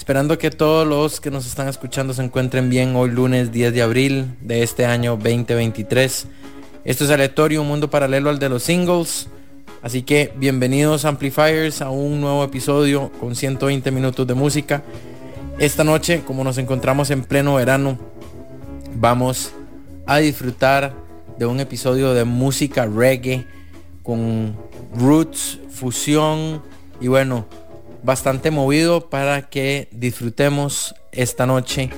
Esperando que todos los que nos están escuchando se encuentren bien hoy lunes 10 de abril de este año 2023. Esto es Aleatorio, un mundo paralelo al de los singles. Así que bienvenidos Amplifiers a un nuevo episodio con 120 minutos de música. Esta noche, como nos encontramos en pleno verano, vamos a disfrutar de un episodio de música reggae con roots, fusión y bueno, bastante movido para que disfrutemos esta noche.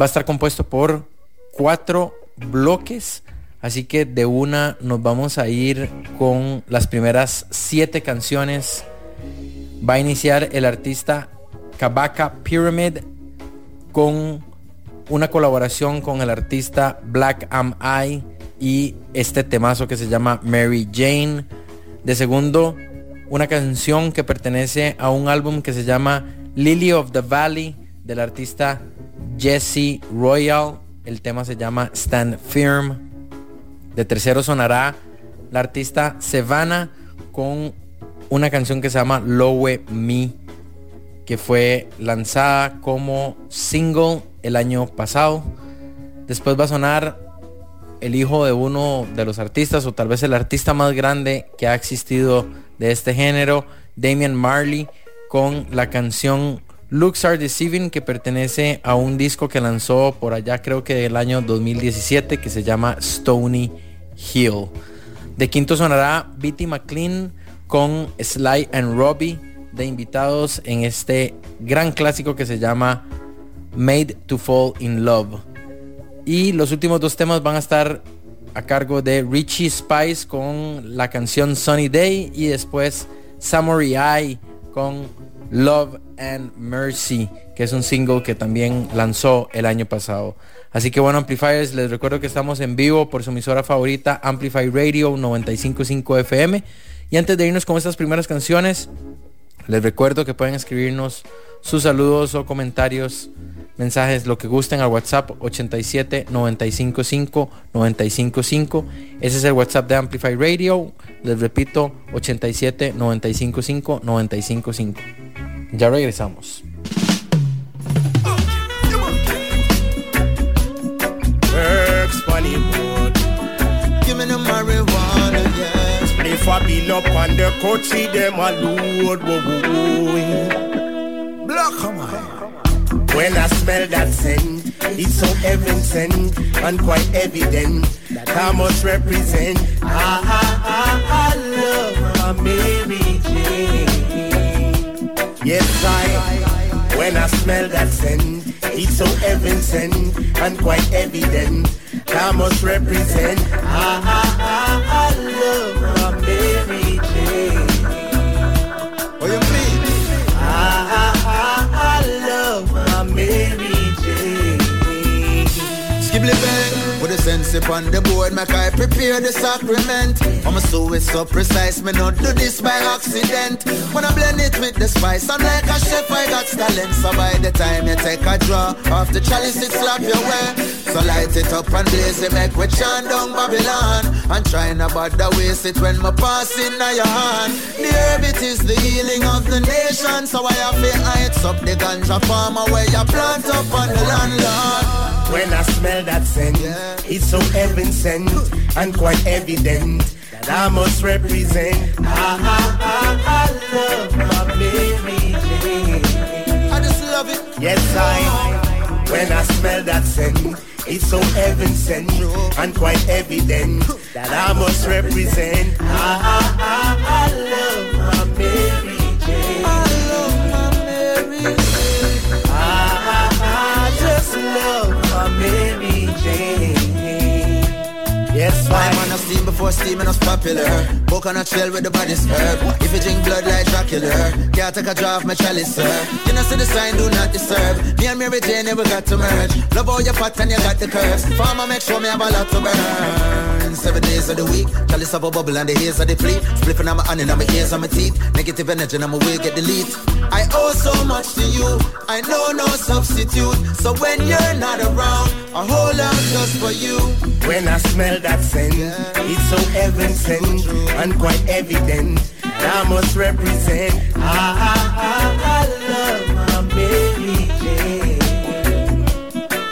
Va a estar compuesto por cuatro bloques. Así que de una nos vamos a ir con las primeras siete canciones. Va a iniciar el artista Kabaka Pyramid con una colaboración con el artista Black Am I y este temazo que se llama Mary Jane. De segundo una canción que pertenece a un álbum que se llama Lily of the Valley del artista Jesse Royal. El tema se llama Stand Firm. De tercero sonará la artista Savannah con una canción que se llama Lowe Me, que fue lanzada como single el año pasado. Después va a sonar el hijo de uno de los artistas o tal vez el artista más grande que ha existido de este género, Damian Marley, con la canción Looks Are Deceiving que pertenece a un disco que lanzó por allá creo que del año 2017 que se llama Stony Hill. De quinto sonará Bitty McLean con Sly and Robbie de invitados en este gran clásico que se llama Made to Fall in Love. Y los últimos dos temas van a estar a cargo de Richie Spice con la canción Sunny Day y después Samurai con Love and Mercy, que es un single que también lanzó el año pasado. Así que bueno, Amplifiers, les recuerdo que estamos en vivo por su emisora favorita, Amplify Radio 955 FM. Y antes de irnos con estas primeras canciones, les recuerdo que pueden escribirnos sus saludos o comentarios mensajes, lo que gusten al WhatsApp 87 955 955. Ese es el WhatsApp de Amplify Radio. Les repito, 87 955 955. Ya regresamos. When I smell that scent, it's so heaven sent and quite evident that I must represent. I, I, I, I love my Mary Jane. Yes, I. When I smell that scent, it's so heaven sent and quite evident. I must represent. I, I, I, love my Mary Jane. What you mean? I, I, I love my Mary Jane Skibble bang Put a sense upon the board, make I prepare the sacrament. I'm a so it's so precise, me not do this by accident. When I blend it with the spice, I'm like a chef, I got talent. So by the time you take a draw off the chalice, it slap your way. So light it up and blaze it, make we chant down Babylon. And try not bother waste it when my passing in your hand. The herb it is the healing of the nation. So I have to heights up the ganja farmer where you plant up on the landlord. When I smell that scent, yeah. it's so heaven sent and quite evident that I must represent. I, I, I, I love my Mary Jane. I just love it. Yes, I. When I smell that scent, it's so heaven sent and quite evident that I must represent. I, I, I, I love my Mary Jane. I love my Mary Jane. I, I, I just love my Mary Jane. Yes, why? Steam before steaming was popular. Book on a trail with the body's herb. If you drink blood like Dracula, can't take a draw my chalice, sir. You know, see the sign, do not disturb. Me and Mary Jane never got to merge. Love all your fat and you got the curves. Farmer, make sure me have a lot to burn. Seven days of the week, chalice of a bubble and the haze of the fleet. Spliffing on my hand and on my ears and my teeth. Negative energy and my will get delete. I owe so much to you. I know no substitute. So when you're not around, I hold out just for you. When I smell that scent, it's so heaven sent and quite evident. That I must represent. Ah, ah, I love my Mary Jane.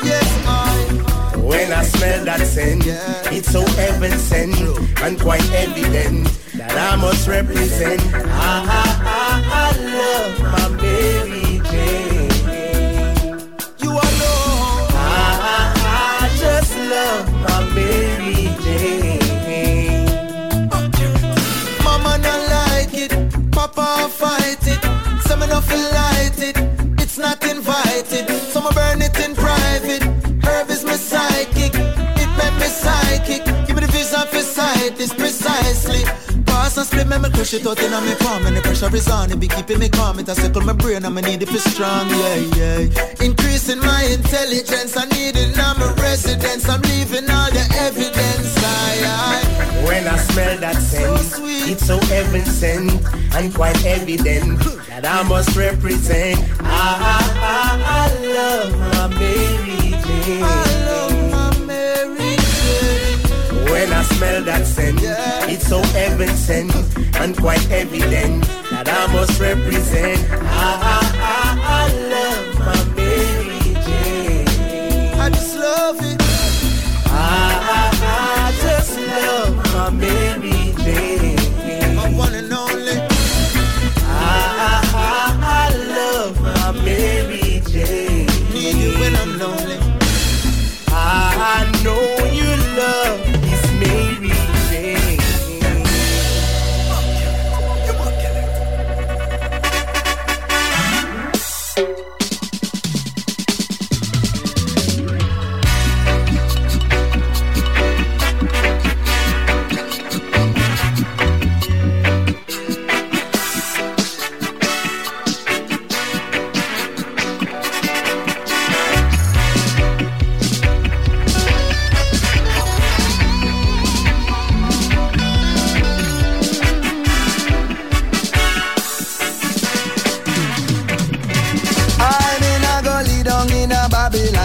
Yes, I. When I smell that scent, it's so heaven sent and quite evident that I must represent. Ah, ah, Papa fight it. Some enough light it, it's not invited. Some burn it in private. Herb is my psychic, it make me psychic. Give me the vision for sight, this precisely. Pass and split me, me crush it out in my palm And the pressure is on, it be keeping me calm It a circle my brain, and I need it for strong, yeah, yeah Increasing my intelligence, I need it now my residence I'm leaving all the evidence, I, I When I smell that scent, sweet. it's so heaven sent and quite evident that I must represent. Ah, ah, ah, I love my Mary Jane. I love my Mary When I smell that scent, Yeah. it's so heaven sent and quite evident that I must represent. Ah, ah,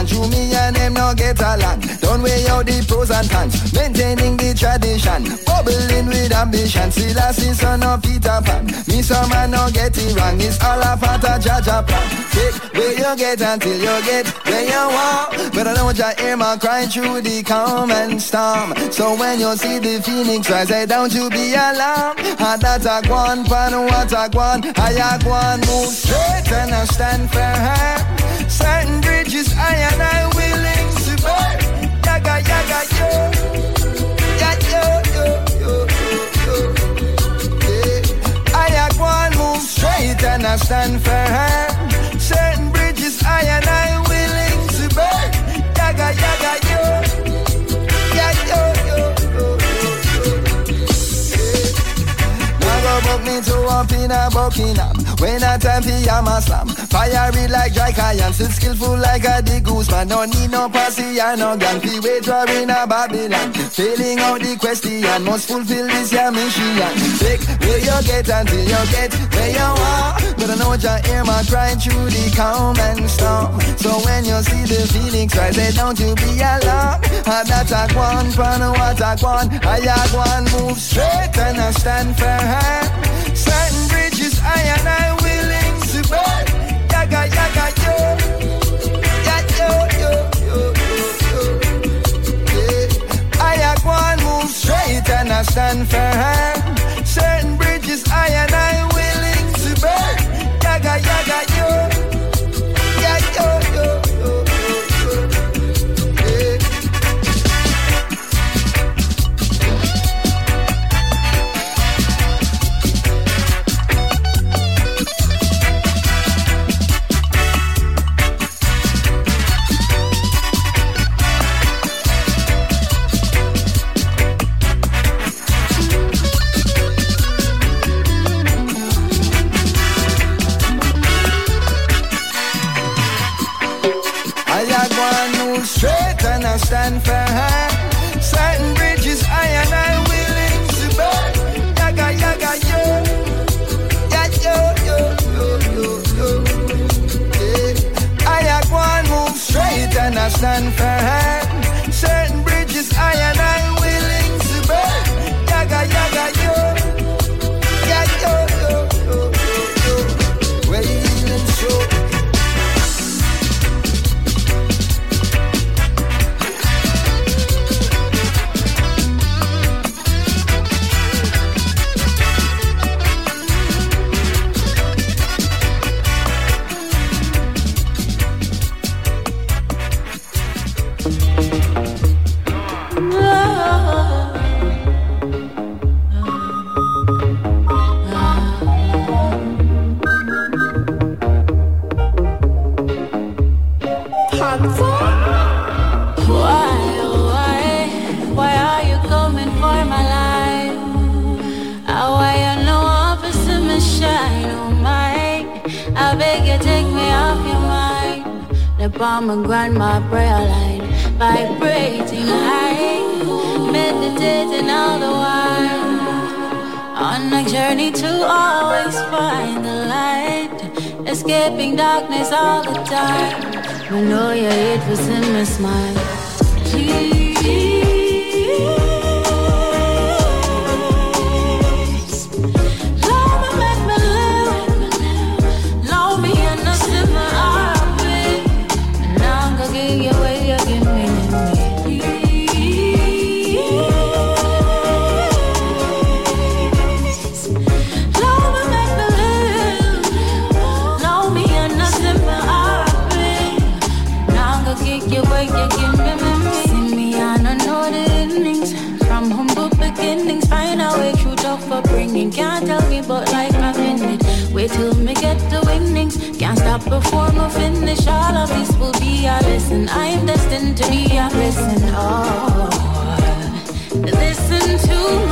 Babylon. True me and them no get along. Don't weigh out the pros and cons. Maintaining the tradition. Bubbling with ambition. Still I see son of Peter Pan. Me some man no get it wrong. It's all a part of Jah Jah plan. Take where you get until you get where you want. But I don't you hear my crying through the calm and storm. So when you see the phoenix rise, say don't you be alarmed. And that a guan, pan what a guan. I a guan move straight and I stand firm. Certain bridges I and I willing to burn. Yaga yaga yo. Ya yo yo yo yo yo. Yeah. I a guan move straight and I stand firm. Certain bridges I and I willing to burn. Yaga yaga yo. Ya yo yo yo yo yo. Now go book me to a Buckingham When I time for Yama slam Fiery like dry cayenne. Still skillful like a the goose man. No need no posse or no gang Fi wait for in a Babylon. Filling out the question Must fulfill this your mission. Take where you get until you get where you are. But I know you hear my crying through the calm and storm. So when you see the phoenix rise Say don't you be alarmed. And that a one pan what a one. I one move straight and I stand firm. Certain bridges I and I stand firm. Certain bridges I and I my grandma prayer line, vibrating high, meditating all the while. On a journey to always find the light, escaping darkness all the time. We know yeah, it was in my smile. Will be. I'm destined to be a blessing. Oh, listen to my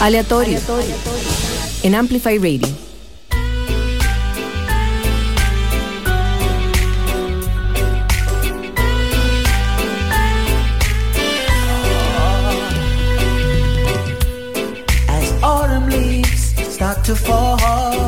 Aleatorio. Aleatorio. En Amplify Radio. As autumn leaves start to fall.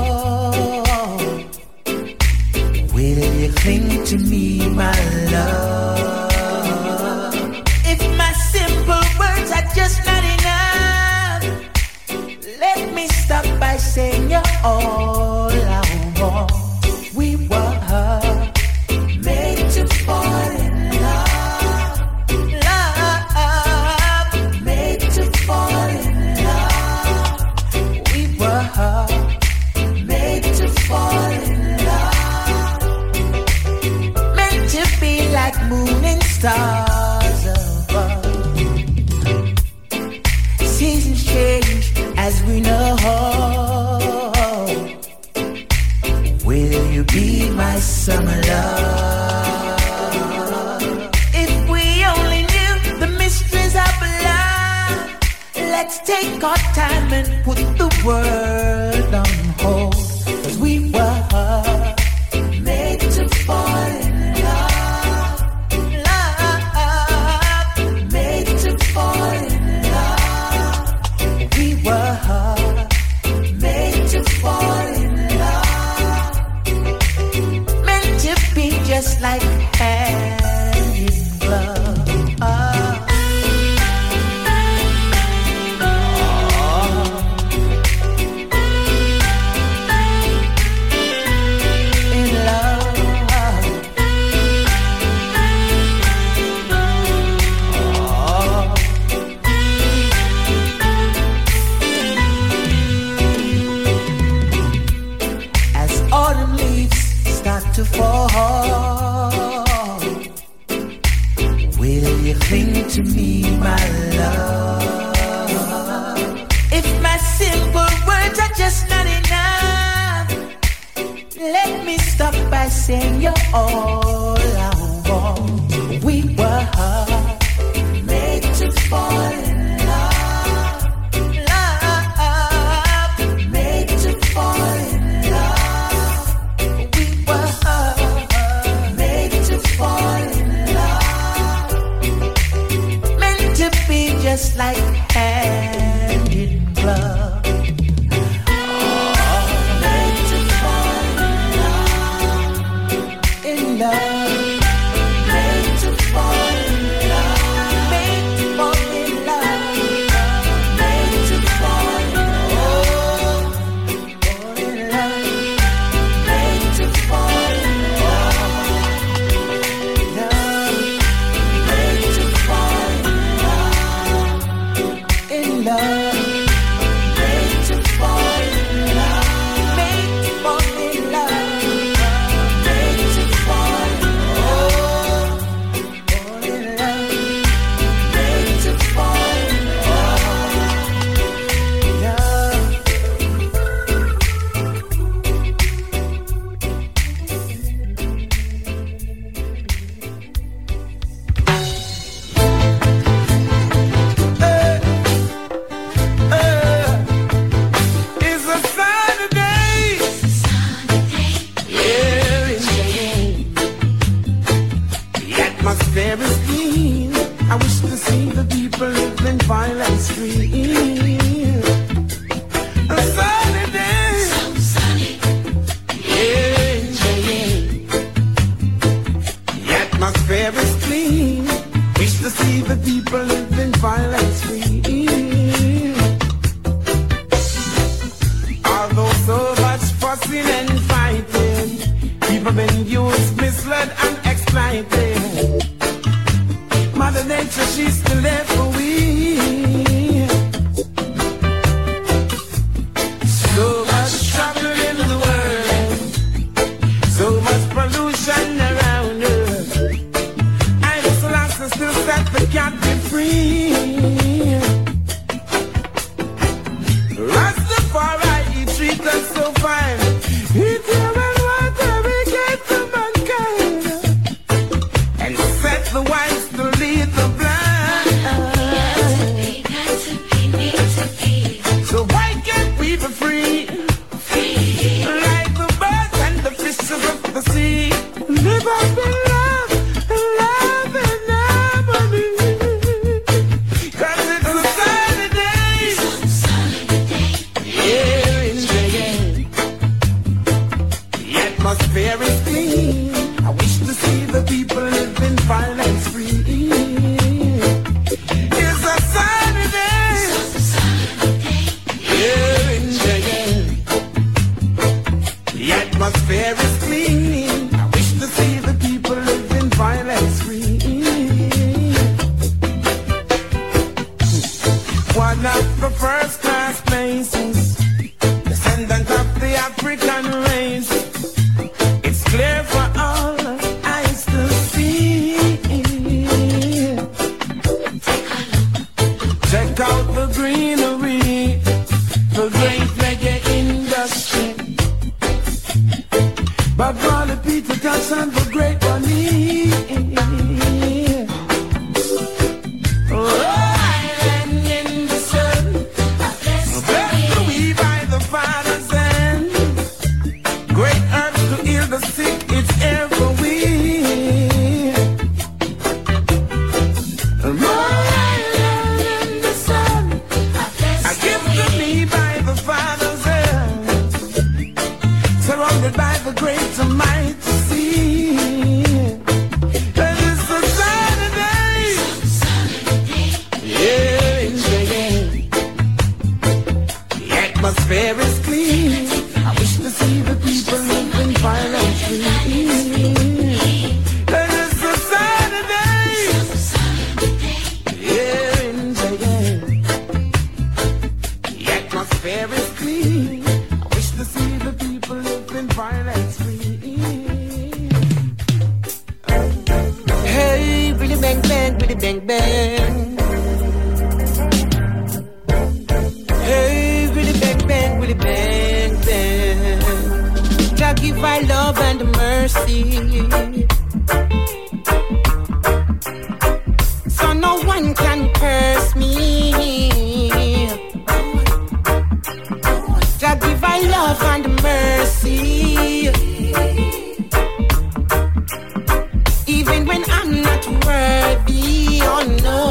Even when I'm not worthy, oh no.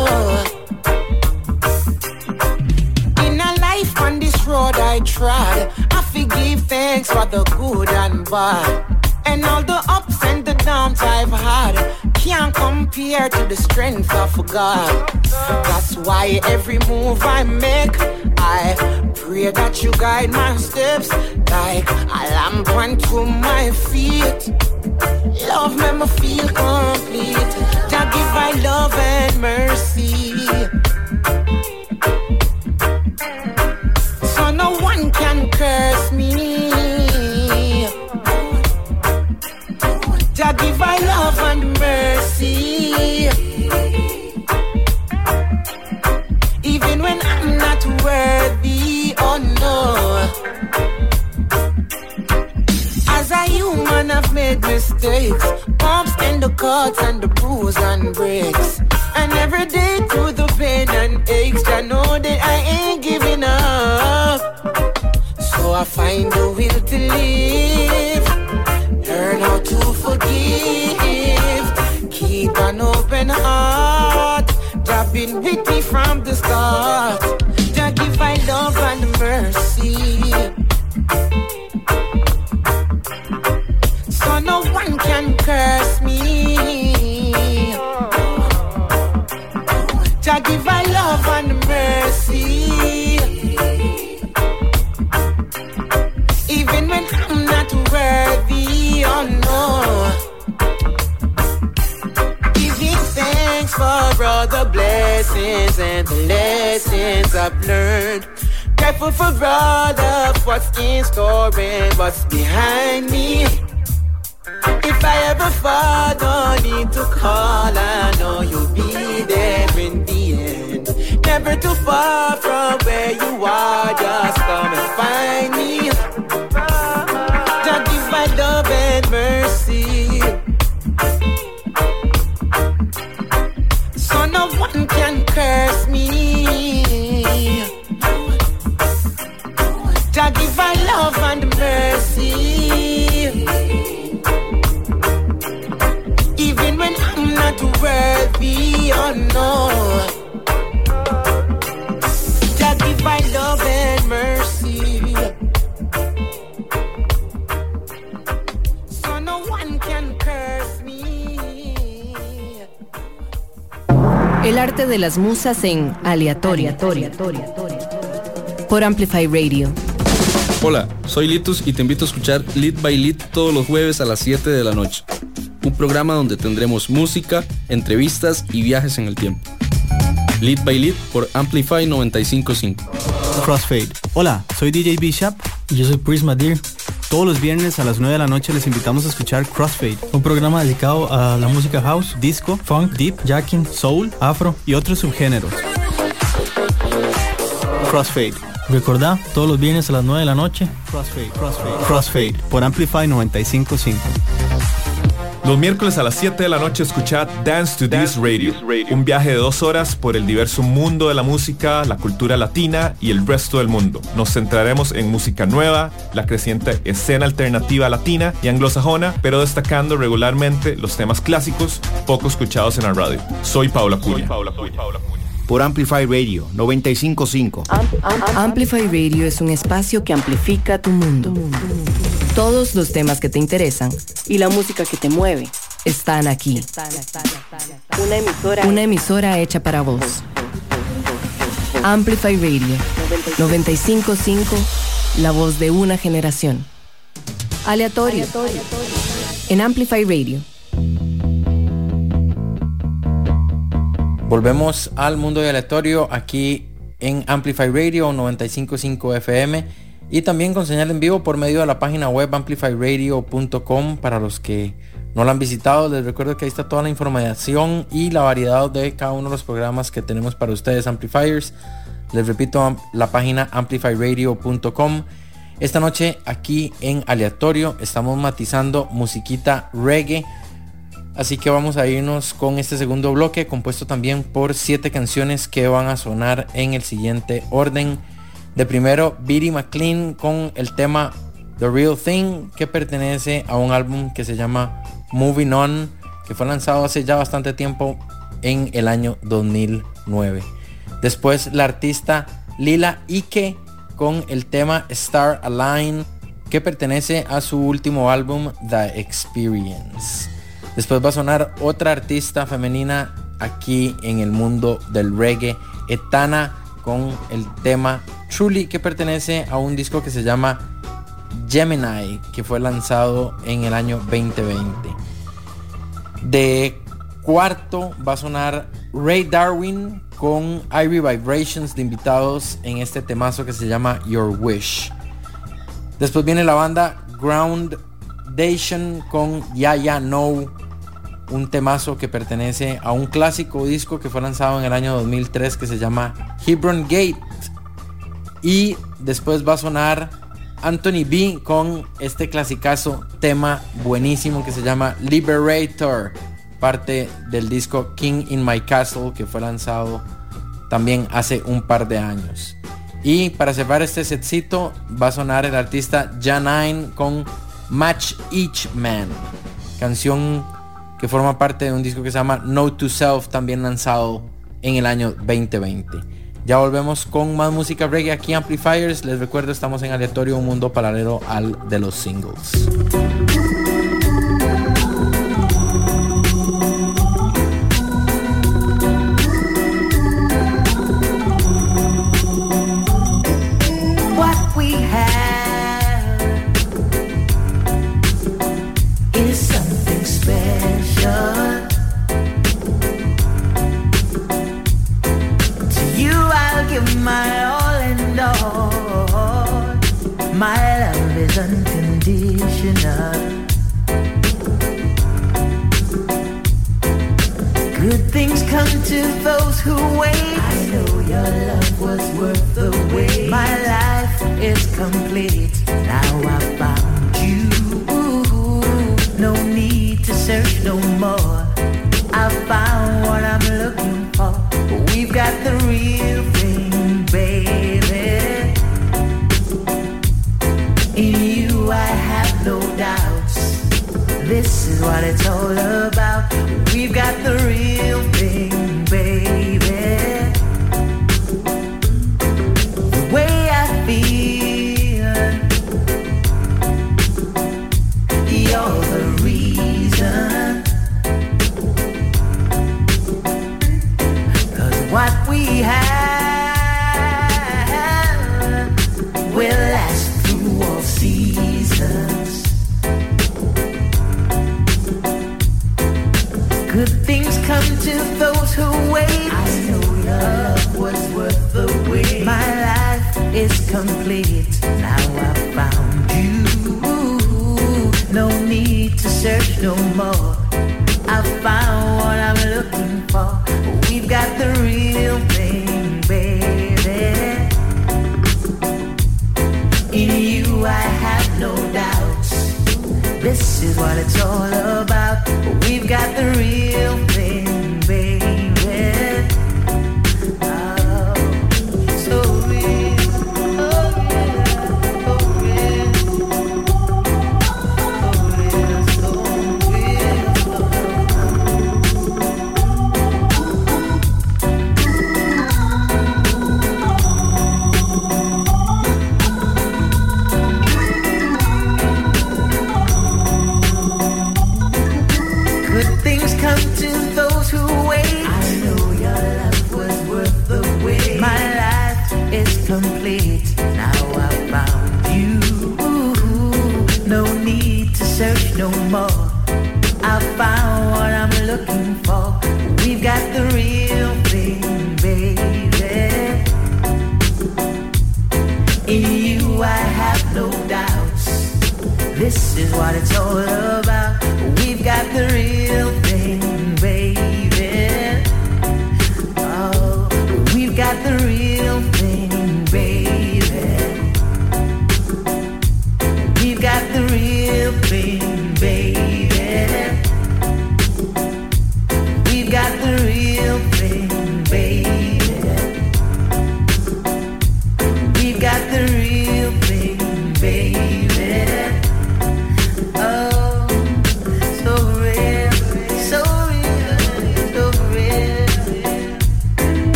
In a life on this road I trod, I forgive thanks for the good and bad. And all the ups and the downs I've had can't compare to the strength of God. That's why every move I make, I pray that you guide my steps like a lamp unto my feet. Love make me feel complete. Jah give I love and mercy. Made mistakes. Bumps in the cuts and the bruise and breaks. And every day through the pain and aches, I know that I ain't giving up. So I find the will to live. Learn how to forgive. Keep an open heart. Me from the start. Jah give I love and mercy. Can curse me. Jah give I love and mercy. Even when I'm not worthy, oh no. Giving thanks for all the blessings and the lessons I've learned. Grateful for all of what's in store and what's behind me. I ever fall, don't need to call. I know you'll be there in the end. Never too far from where you are. Just come and find me. Just give my love and mercy. So no one can curse me. Just give my love and mercy. El arte de las musas en aleatoria. Por Amplify Radio. Hola, soy Litus y te invito a escuchar Lit by Lit todos los jueves a las 7 de la noche. Un programa donde tendremos música, entrevistas y viajes en el tiempo. Lit by Lit por Amplify 955. Crossfade. Hola, soy DJ Bishop y yo soy Prisma Deer. Todos los viernes a las 9 de la noche les invitamos a escuchar Crossfade, un programa dedicado a la música house, disco, funk, deep, jacking, soul, afro y otros subgéneros. Crossfade. Recordá, todos los viernes a las 9 de la noche. Crossfade, Crossfade, Crossfade por Amplify 955. Los miércoles a las 7 de la noche escuchad Dance to This Radio, un viaje de dos horas por el diverso mundo de la música, la cultura latina y el resto del mundo. Nos centraremos en música nueva, la creciente escena alternativa latina y anglosajona, pero destacando regularmente los temas clásicos poco escuchados en la radio. Soy Paula Curia. Por Amplify Radio 955. Amplify Radio es un espacio que amplifica tu mundo. Todos los temas que te interesan y la música que te mueve están aquí. Una emisora, Una emisora hecha para vos. Amplify Radio 955, la voz de una generación. Aleatorio. En Amplify Radio. Volvemos al mundo de aleatorio aquí en Amplify Radio 955 FM y también con señal en vivo por medio de la página web amplifyradio.com para los que no lo han visitado, les recuerdo que ahí está toda la información y la variedad de cada uno de los programas que tenemos para ustedes, Amplifiers. Les repito, la página amplifyradio.com. Esta noche aquí en aleatorio estamos matizando musiquita reggae. Así que vamos a irnos con este segundo bloque compuesto también por siete canciones que van a sonar en el siguiente orden. De primero, Beatty McLean con el tema The Real Thing que pertenece a un álbum que se llama Moving On que fue lanzado hace ya bastante tiempo en el año 2009. Después la artista Lila Ike con el tema Star Align que pertenece a su último álbum The Experience. Después va a sonar otra artista femenina aquí en el mundo del reggae, Etana con el tema Truly que pertenece a un disco que se llama Gemini que fue lanzado en el año 2020. De cuarto va a sonar Ray Darwin con Ivy Vibrations de invitados en este temazo que se llama Your Wish. Después viene la banda Groundation con Ya Ya No, un temazo que pertenece a un clásico disco que fue lanzado en el año 2003 que se llama Hebron Gate. Y después va a sonar Anthony B con este clasicazo tema buenísimo que se llama Liberator parte del disco King in My Castle que fue lanzado también hace un par de años. Y para cerrar este setcito va a sonar el artista Janine con Match Each Man, canción que forma parte de un disco que se llama No to Self, también lanzado en el año 2020. Ya volvemos con más música reggae aquí Amplifiers. Les recuerdo, estamos en aleatorio, un mundo paralelo al de los singles. come to those who wait. I know your love was worth the wait. My life is complete. Now I found you. No need to search no more. I found what I'm looking for. We've got the real thing, baby. In you, I have no doubt. This is what it's all about. We've got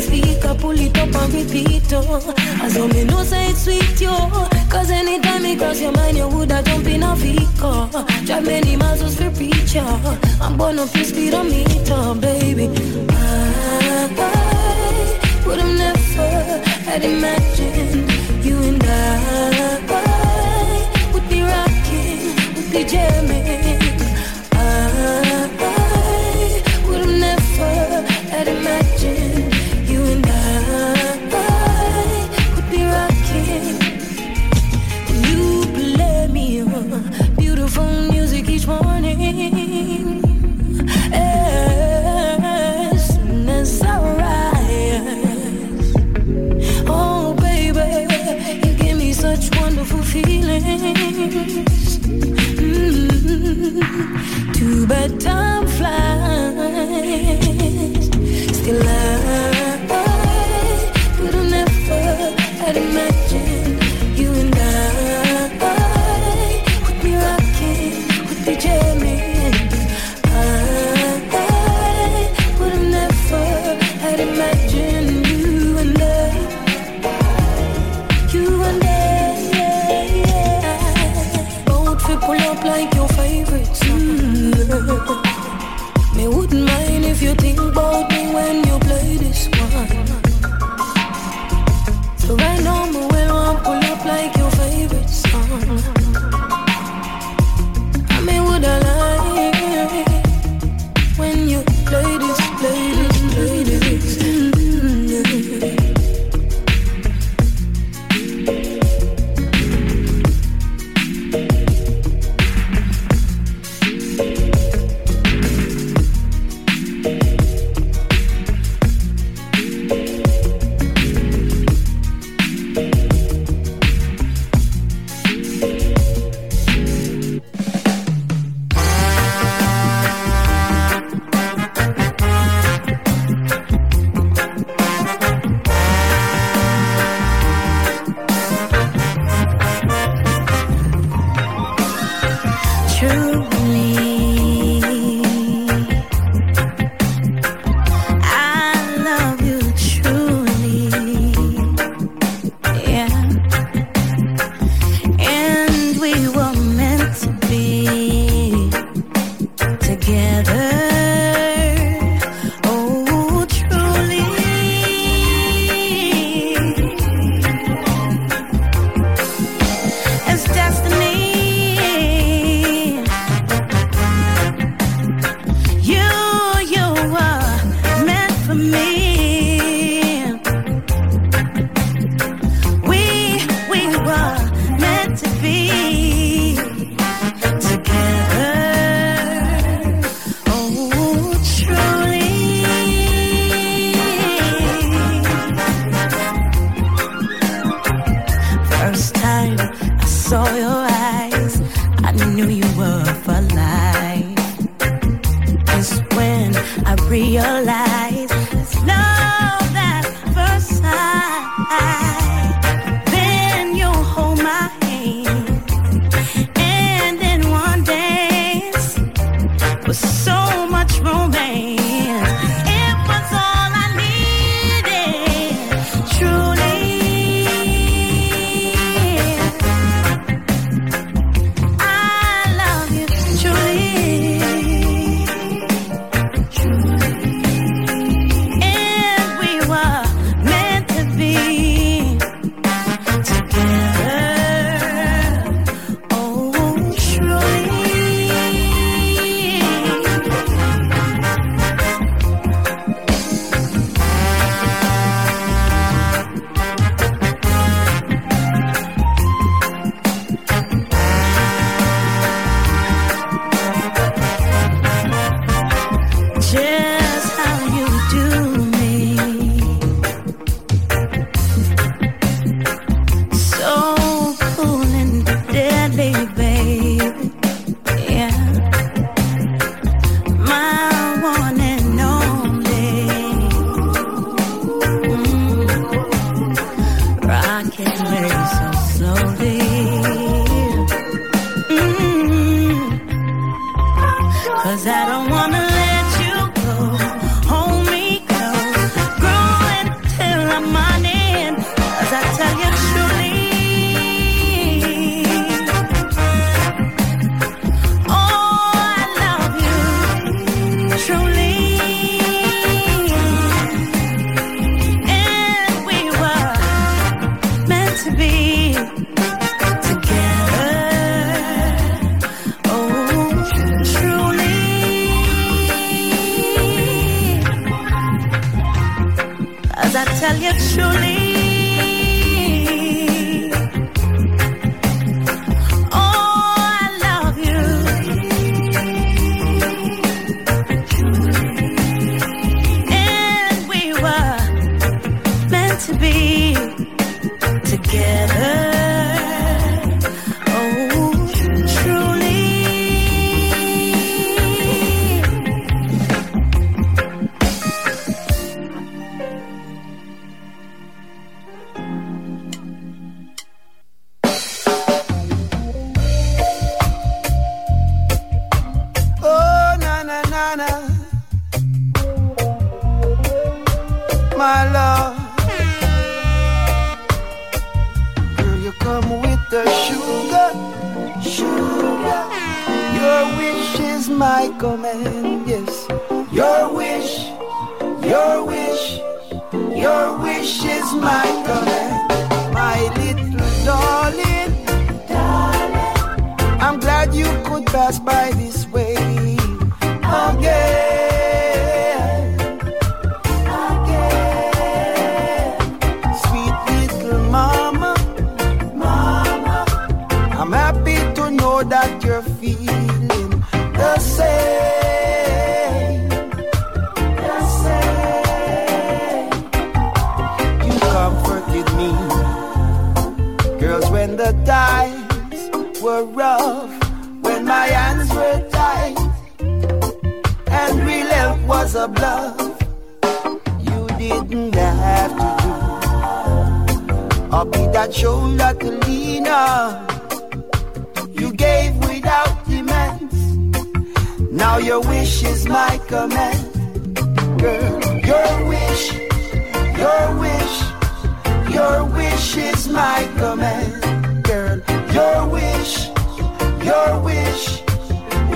Speaker, pull it up and repeat, oh As though me know say it's sweet, yo Cause anytime it cross your mind, you woulda jump in a vehicle. Drive many miles just for preacher I'm born up to speed on meter, baby. I, I would've never had imagined you and I Would be rocking, would be jamming. But time.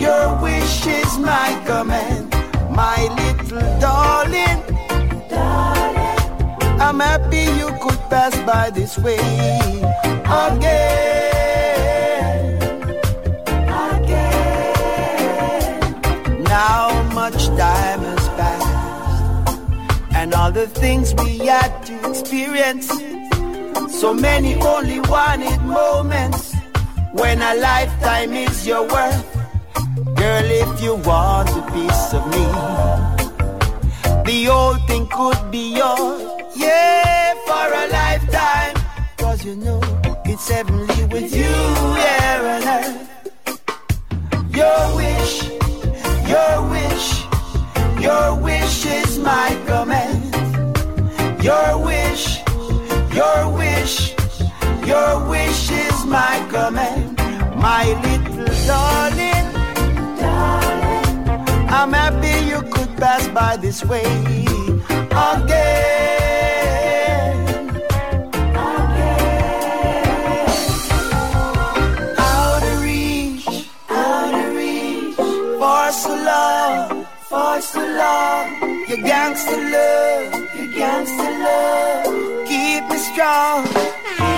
Your wish is my command, my little darling. darling. I'm happy you could pass by this way again. Again. Now much time has passed, and all the things we had to experience. So many only wanted moments when a lifetime is your worth Girl, if you want a piece of me, the old thing could be yours. Yeah, for a lifetime. Cause you know it's heavenly with you, yeah, and Your wish, your wish, your wish is my command. Your wish, your wish, your wish is my command. My little darling. I'm happy you could pass by this way again. again. Out of reach, out of reach. for to love, for to love. Your gangster love, your gangster love. Keep me strong.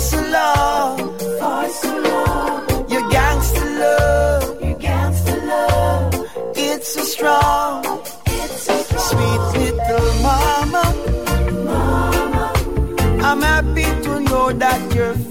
For so long. Your gangster love. It's so strong. It's. Sweet little. Mama. I'm happy to know that you're.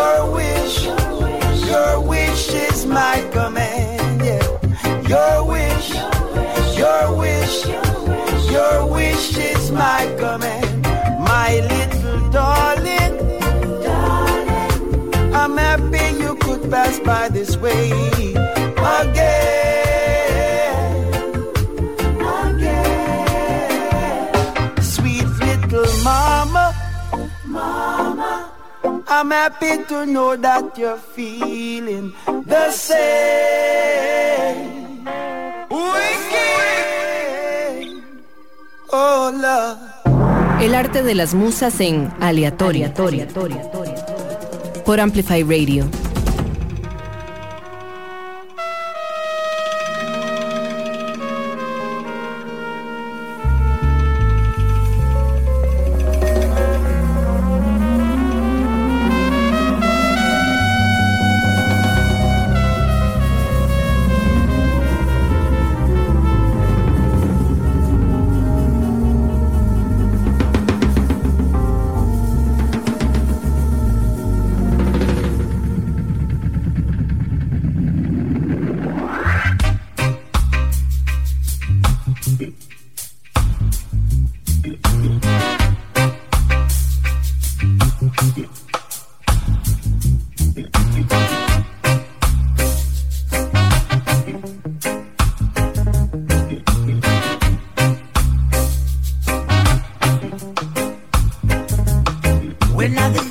Your wish, your wish is my command. Yeah. Your wish, your wish, your wish is my command. My little darling, darling, I'm happy you could pass by this way again. I'm happy to know that you're feeling the same. Wicked. Oh, love. El arte de las musas en aleatoria. Por Amplify Radio. We're not the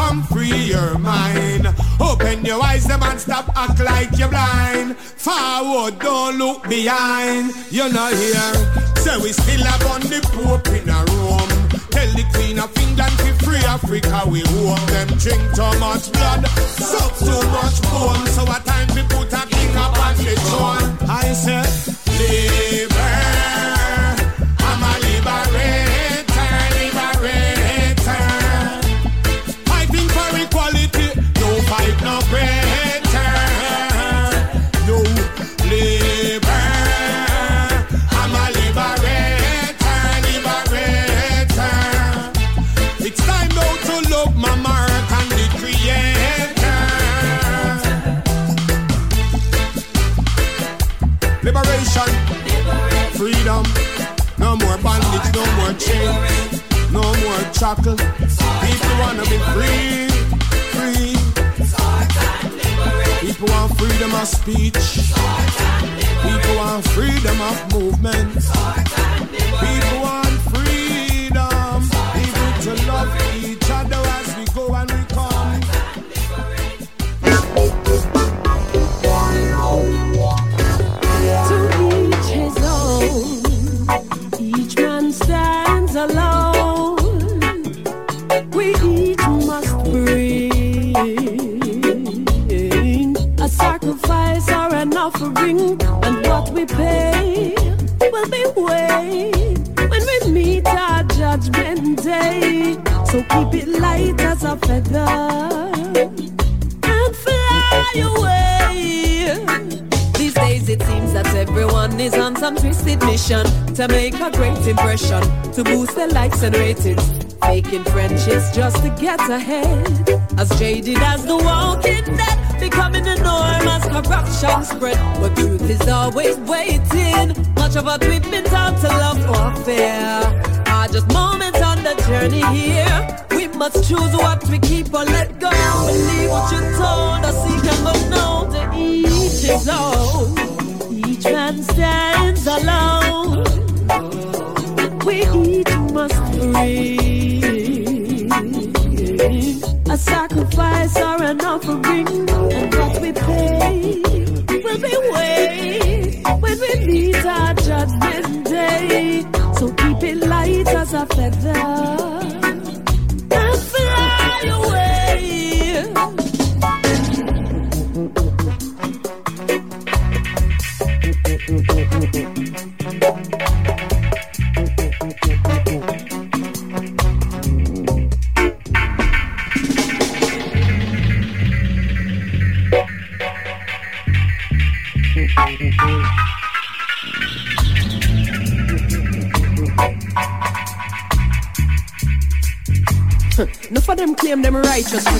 come free your mind. Open your eyes, them and stop act like you're blind. Forward, don't look behind. You're not here. So we still have on the Pope in a room. Tell the Queen of England to free Africa. We want them drink too much blood, suck too much bone. So a time we put a king up on the throne. I said, liber. Bondage, no more shackle. People wanna be free, free. People want freedom of speech. People want freedom of movement. People light as a feather and fly away. These days it seems that everyone is on some twisted mission to make a great impression, to boost their likes and ratings. Making friendships just to get ahead. As jaded as the walking dead, becoming the norm as corruption spread. But truth is always waiting. Much of what we've been taught to love or fear are just moments on the journey here. Must choose what we keep or let go. Believe what you're told us, seek and now to each his own. Each man stands alone. We each must bring a sacrifice or an offering, and what we pay will be weighed when we meet our judgment day. So keep it light as a feather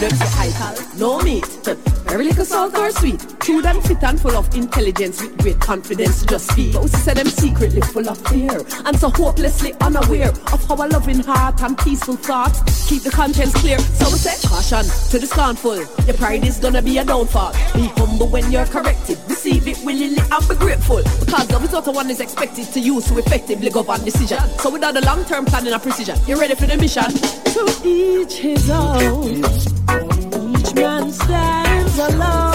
them say alcohol, no meat. Very little salt or sweet. True them fit and full of intelligence with great confidence to just speak. But we say them secretly full of fear and so hopelessly unaware of how a loving heart and peaceful thoughts keep the conscience clear. So we say caution to the scornful. Your pride is gonna be a downfall. Be humble when you're corrected. Receive it willingly and be grateful. Because the result of one is expected to use to effectively govern decision. So without the long-term planning and precision, you're ready for the mission? To each his own. Man stands alone.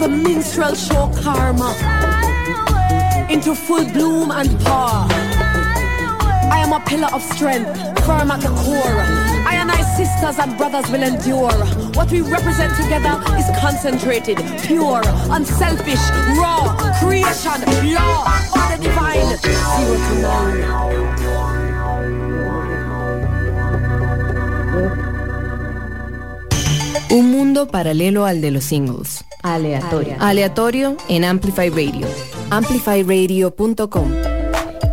The minstrel show karma, into full bloom and power. I am a pillar of strength, firm at the core. I and I sisters and brothers will endure. What we represent together is concentrated, pure, unselfish, raw, creation, law, order divine, zero to none. Un mundo paralelo al de los singles. Aleatorio. Aleatorio en Amplify Radio. Amplifyradio.com.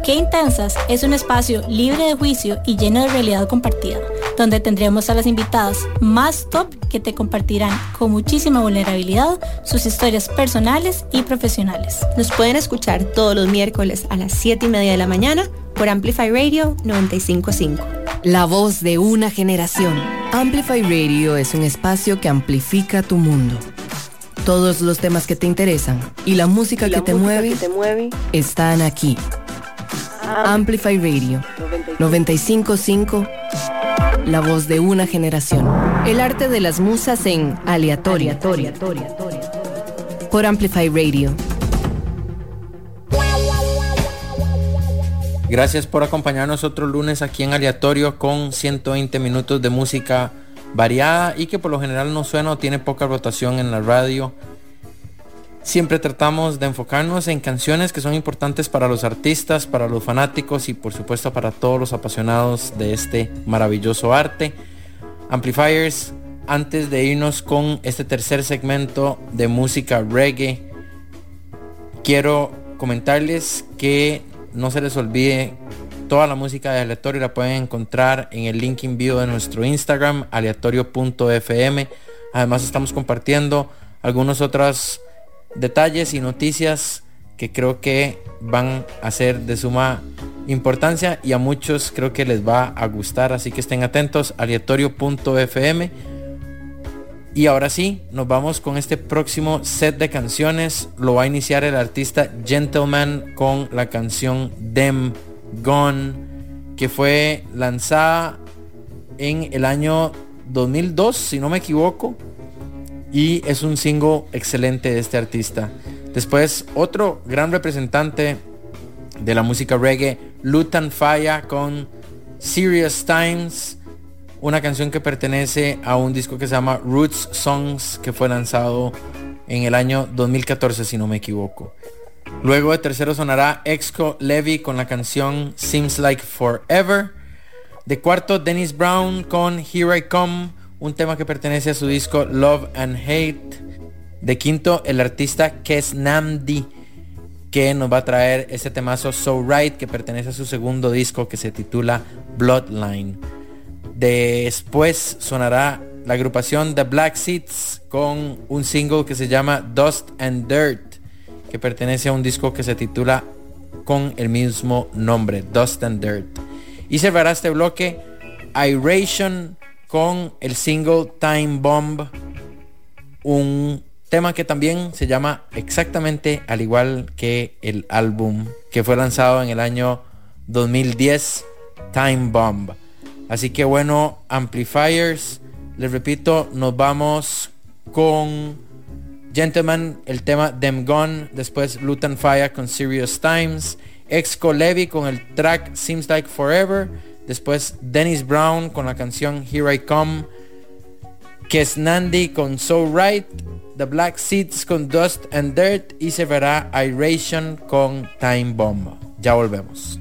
Qué Intensas es un espacio libre de juicio y lleno de realidad compartida, donde tendremos a las invitadas más top que te compartirán con muchísima vulnerabilidad sus historias personales y profesionales. Nos pueden escuchar todos los miércoles a las 7 y media de la mañana por Amplify Radio 955. La voz de una generación. Amplify Radio es un espacio que amplifica tu mundo. Todos los temas que te interesan y la música, que, te mueve, están aquí. Amplify Radio 955. La voz de una generación. El arte de las musas en aleatoria. Por Amplify Radio. Gracias por acompañarnos otro lunes aquí en Aleatorio con 120 minutos de música variada y que por lo general no suena o tiene poca rotación en la radio. Siempre tratamos de enfocarnos en canciones que son importantes para los artistas, para los fanáticos y por supuesto para todos los apasionados de este maravilloso arte. Amplifiers, antes de irnos con este tercer segmento de música reggae, quiero comentarles que no se les olvide toda la música de aleatorio la pueden encontrar en el link en vivo de nuestro Instagram aleatorio.fm además estamos compartiendo algunos otros detalles y noticias que creo que van a ser de suma importancia y a muchos creo que les va a gustar. Así que estén atentos aleatorio.fm y ahora sí, nos vamos con este próximo set de canciones. Lo va a iniciar el artista Gentleman con la canción Dem Gone, que fue lanzada en el año 2002, si no me equivoco. Y es un single excelente de este artista. Después, otro gran representante de la música reggae, Lutan Faya con Serious Times una canción que pertenece a un disco que se llama Roots Songs, que fue lanzado en el año 2014, si no me equivoco. Luego de tercero sonará Exco Levy con la canción Seems Like Forever. De cuarto, Dennis Brown con Here I Come, un tema que pertenece a su disco Love and Hate. De quinto, el artista Kes Namdi, que nos va a traer ese temazo So Right, que pertenece a su segundo disco que se titula Bloodline. Después sonará la agrupación The Black Seeds con un single que se llama Dust and Dirt, que pertenece a un disco que se titula con el mismo nombre, Dust and Dirt. Y cerrará este bloque Iration con el single Time Bomb, un tema que también se llama exactamente al igual que el álbum que fue lanzado en el año 2010, Time Bomb. Así que bueno, amplifiers, les repito, nos vamos con Gentleman, el tema Them Gone, después Luton Fire con Serious Times, Exco Levy con el track Seems Like Forever, después Dennis Brown con la canción Here I Come, Kes Nandi con So Right, The Black Seeds con Dust and Dirt y se verá Iration con Time Bomb. Ya volvemos.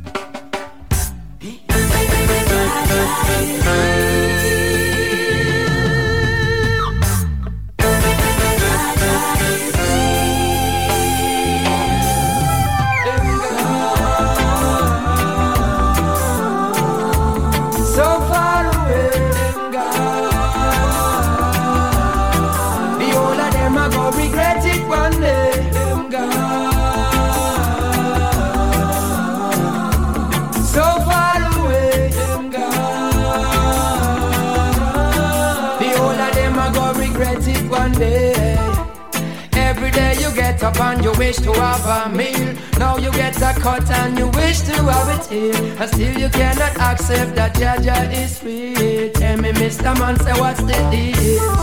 Up and you wish to have a meal. Now you get a cut and you wish to have it here. And still you cannot accept that Jah Jah is real. Tell me, Mr. Man, say what's the deal?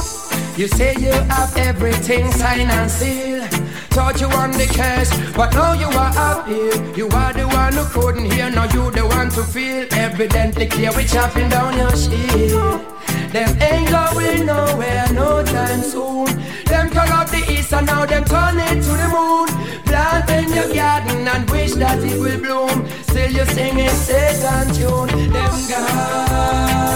You say you have everything signed and sealed. Thought you won the case, but now you are up here. You are the one who couldn't hear, now you the one to feel. Evidently clear, we chopping down your shield. Them ain't going nowhere no time soon. Them turn up the and now them turn it to the moon. Plant in your garden and wish that it will bloom. Still you singing Satan tune. Them gone.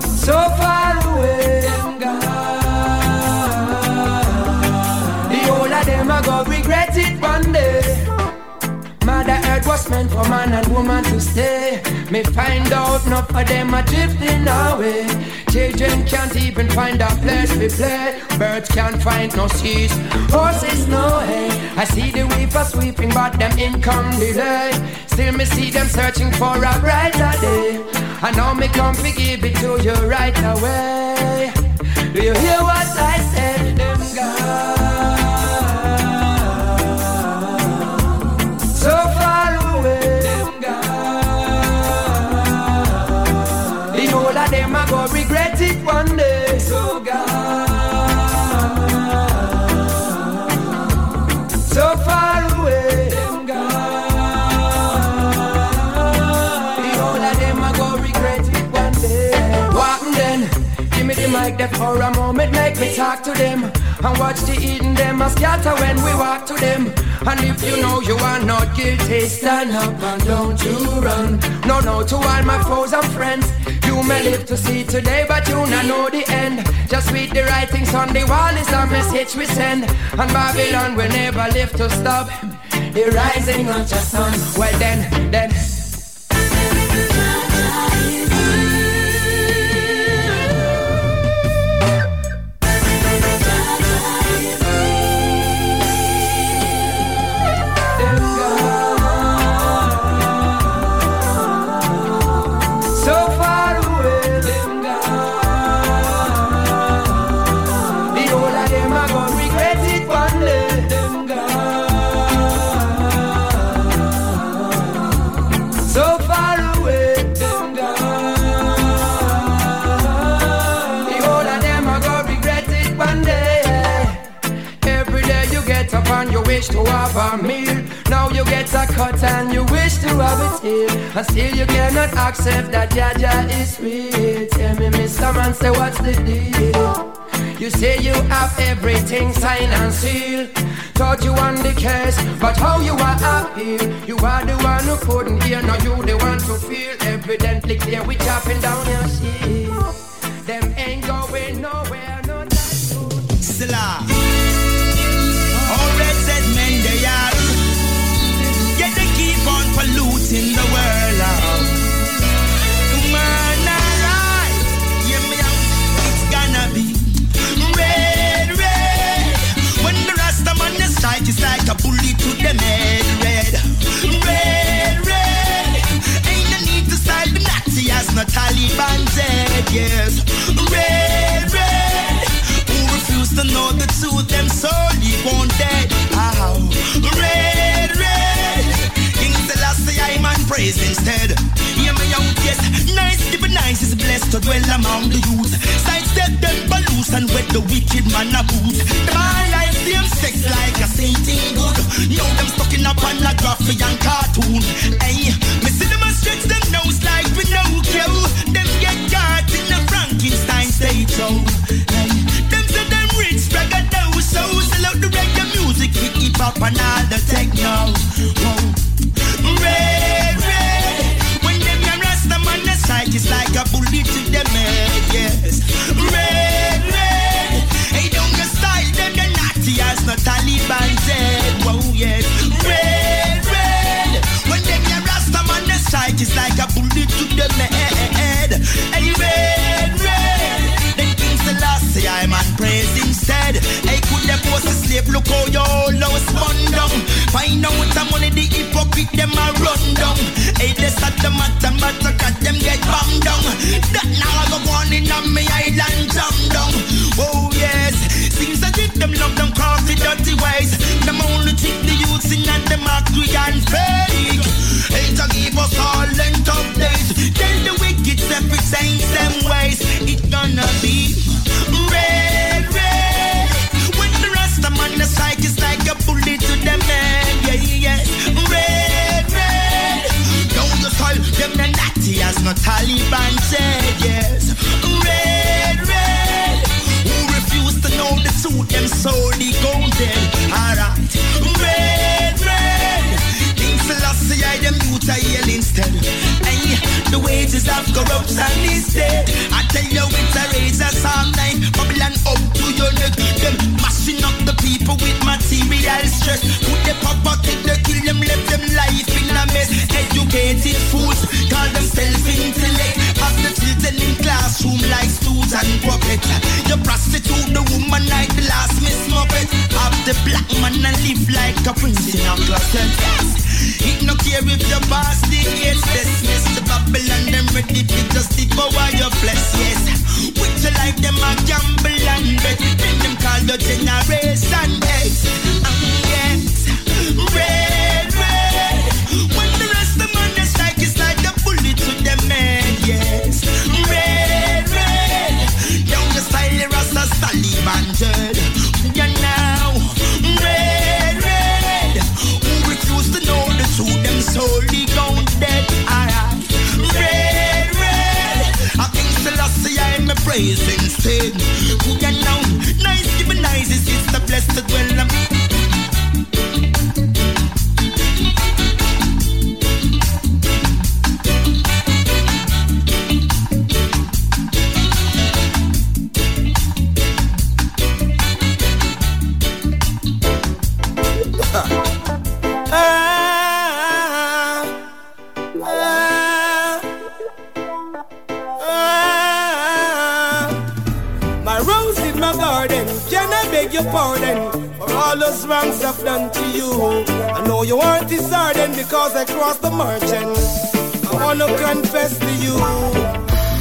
So far away. Them gone. The whole of them are gonna regret it one day. Woman to stay. Me find out enough of them are drifting away. Children can't even find a place to play. Birds can't find no seas. Horses no hay. I see the weaver sweeping, but them income delay. Still me see them searching for a brighter day. I know me come to give it to you right away. Do you hear what I said? For a moment, make me talk to them. And watch the eating them a scatter when we walk to them. And if you know you are not guilty, stand up and don't you run. No, no, to all my foes and friends. You may live to see today, but you not know the end. Just read the writings on the wall is a message we send. And Babylon will never live to stop the rising of the sun. Well then, then. Meal. Now you get a cut and you wish to have it here. And still you cannot accept that Jah Jah is sweet. Tell me, Mr. Man, say what's the deal? You say you have everything signed and sealed. Thought you won the case, but how you are happy? You are the one who couldn't hear, now you the one to feel. Evidently clear, we chopping down your shit. Them ain't going nowhere, Yes, red, red. Who refuse to know the truth, them solely won't dead. Ow. Red, red. King Selassie, I man praise instead. Hear me out, yes. Nice, give nice is blessed to dwell among the youth. Sidestep them balloons and wet the wicked man a boot. Them all like same sex like a sainting good. Now them stuck in a pornography and cartoon. Hey, me see a stretch them nose like Pinocchio. Them get caught in a Frankenstein state show. Hey, them say them rich braggadocio. Sell out the reggae music, hip hop and all the techno. Whoa. Red, red. When them young Rasta man the sight is like a bullet to them head, yes. Red, red. Hey, don't get style them the naughty as no Taliban said. Whoa, yes. The sight is like a bullet to them head. Hey, red. Then King Selassie, I man praise instead. Hey, could them post a slave? Look how you all now spun down. Find out the money the hypocrite them a run down. Hey, this at the matter, matter, cut them get bombed down. That now I go on in on me island jam down. Oh yes, seems as if them love them crafty dirty ways. Them only trick the youths in and them act we and fake. Give us all length of days. Tell the wicked separate saints them ways. It gonna be red, red. When the Rasta man the is like a bullet to them head. Yeah, yeah, red, red. Don't you call them the natty as no Taliban said. Yes, red, red. Who refuse to know the truth? Them solely traces of corruption is there. I tell you it's a razor's all night. Babylon up to your neck. Them mashing up the people with material stress. Put the poverty, they kill them, left them life in a mess. Educated fools call themselves intellect. Have the children in classroom like stools and puppets. You prostitute the woman like the last Miss Muppet. Have the black man and live like a prince in a closet. Yes. It no care if your boss did yes, dismiss the Babylon them ready to just devour your flesh. Yes. With your life, them a gamble and bet. Then them call the generation X. praise instead. Who you know, nice, giving nice, is the blessed dwell. I've done to you? I know you aren't disheartened because I crossed the margin. I wanna confess to you,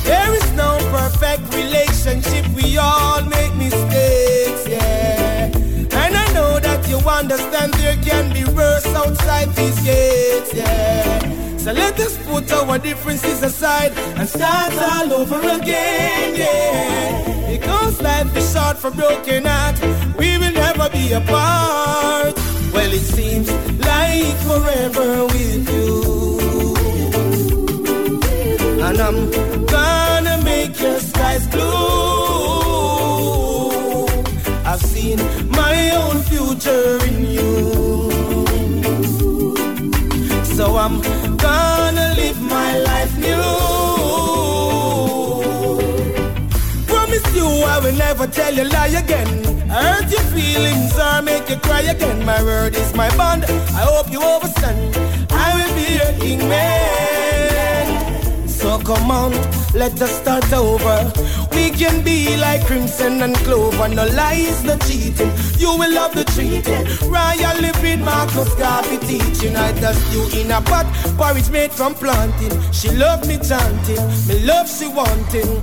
there is no perfect relationship. We all make mistakes, yeah. And I know that you understand there can be worse outside these gates, yeah. So let us put our differences aside and start all over again, yeah. Because life is short for broken heart, we will never be apart. Well, it seems like forever with you. And I'm gonna make your skies blue. I've seen my own future in you. So I'm gonna live my life new. Promise you I will never tell you lie again. Hurt your feelings or make you cry again. My word is my bond. I hope you understand. I will be your king man. So come on, let us start over. We can be like crimson and clover. No lies, no cheating. You will love the treating. Royal living Marcus Garvey teaching. I dust you in a pot, porridge made from planting. She love me chanting, me love she wanting.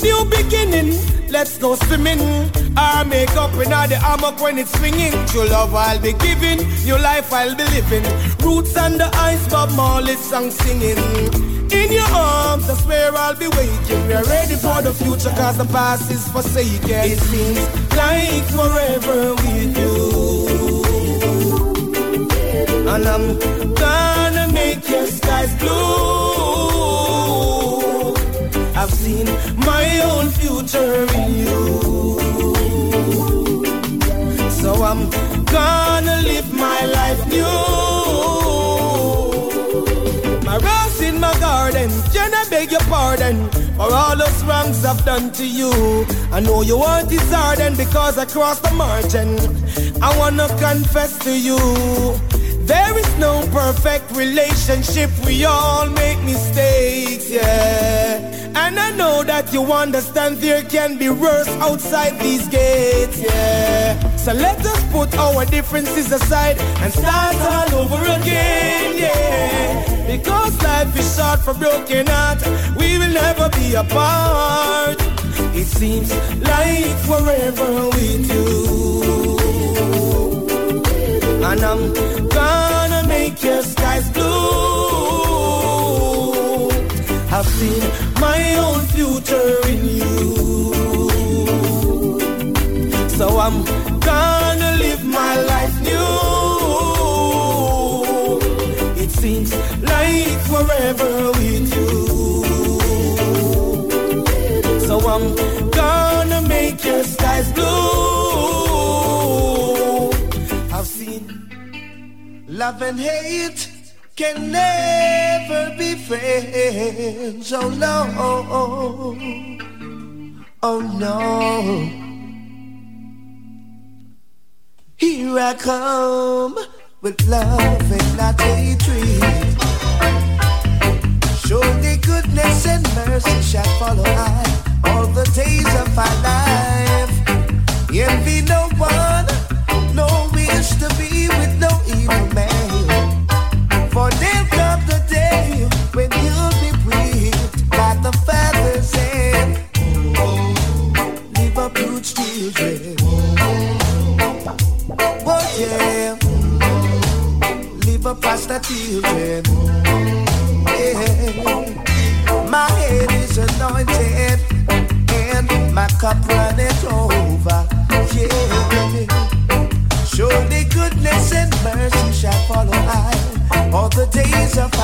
New beginning, let's go swimming. I make up in all the hammock when it's swinging. True love I'll be giving, new life I'll be living. Roots and the ice, Bob Marley song singing. In your arms, I swear I'll be waiting. We are ready for the future, cause the past is forsaken. It seems like forever with you. And I'm gonna make your skies blue. I've seen my own future in you. So I'm gonna live my life new. My rose in my garden, can I beg your pardon for all those wrongs I've done to you? I know you want disheartened because I crossed the margin. I wanna confess to you. There is no perfect relationship, we all make mistakes, yeah. And I know that you understand there can be worse outside these gates, yeah. So let us put our differences aside and start all over again, yeah. Because life is short for broken heart, we will never be apart. It seems like forever with you. And I'm gonna make your skies blue. I've seen my own future in you. So I'm gonna live my life new. It seems like forever with you. So I'm gonna make your skies blue. I've seen love and hate can never be friends. Oh no, oh no. Here I come with love and not hatred. Surely goodness and mercy shall follow I all the days of my life. Envy no one, know means to be with no children. The children. Yeah, my head is anointed and my cup runneth over. Yeah, surely goodness and mercy shall follow I all the days of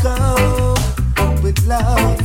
Come with love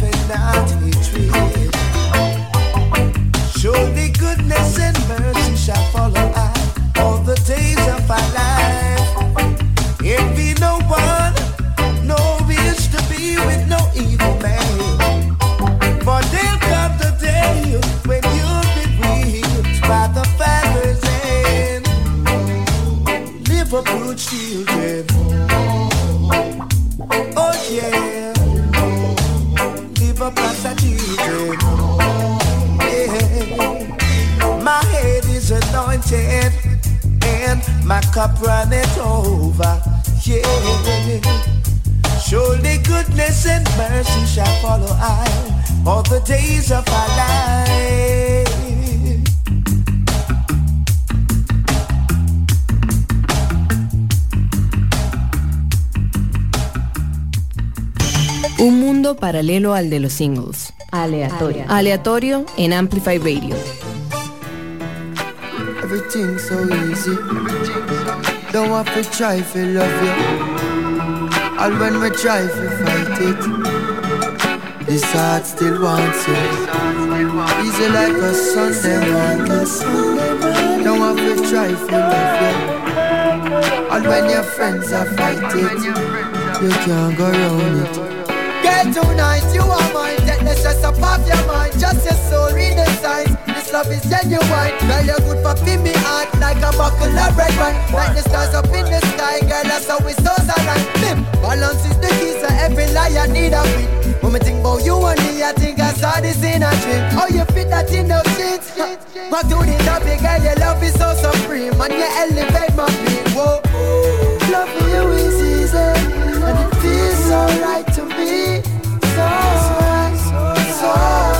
paralelo al de los singles. Aleatorio. Aleatorio en Amplify Radio. Everything so easy. Don't have to try to love you. All when we try to fight it, this heart still wants you. Easy like a Sunday morning. Don't have to try to love you. All when your friends are fighting, you can't go around it. Girl, tonight you are mine. Take the stress up off your mind. Just your soul, read the signs. This love is genuine. Girl, you're good for me heart like a buckle of red wine. Like the stars up in the sky, girl, that's how we stars align. Bim, balance is the key, so every liar need a win. When me think about you and me, I think I saw this in a dream. Oh, you fit that in those jeans. Back to the topic, girl, your love is so supreme, and you elevate my being. Whoa, loving you is easy, and it so right to me. So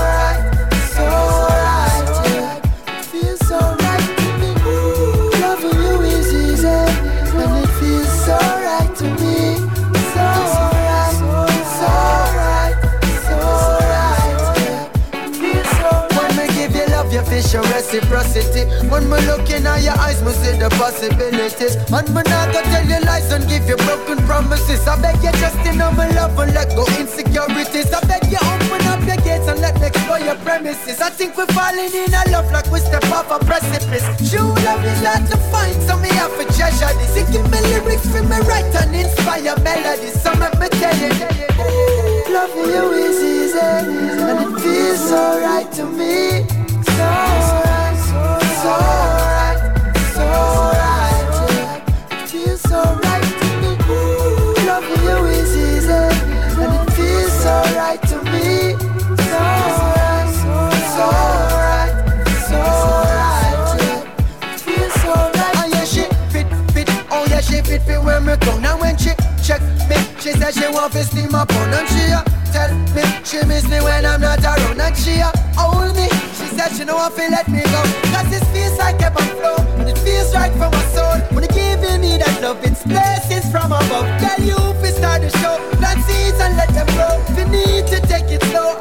reciprocity. When me look in your eyes, me see the possibilities. And me not gonna tell you lies and give you broken promises. I beg you just to know my love and let go insecurities. I beg you open up your gates and let me explore your premises. I think we're falling in a love like we step off a precipice. True love is hard to find, so me have to treasure this. Give me lyrics for me write and inspire melodies. So let me tell you, loving you is easy, and it feels so right to me. She fit, fit. Oh yeah, she fit, fit when me come. Now when she check me, she said she want to steam up on and she a tell me she miss me when I'm not around and she a hold me. Said she know if let me go. Cause this feels like a flow. And it feels right for my soul. When you giving me that love It's blessings from above. Tell you if start the show. Plant seeds and let them grow. If you need to take it slow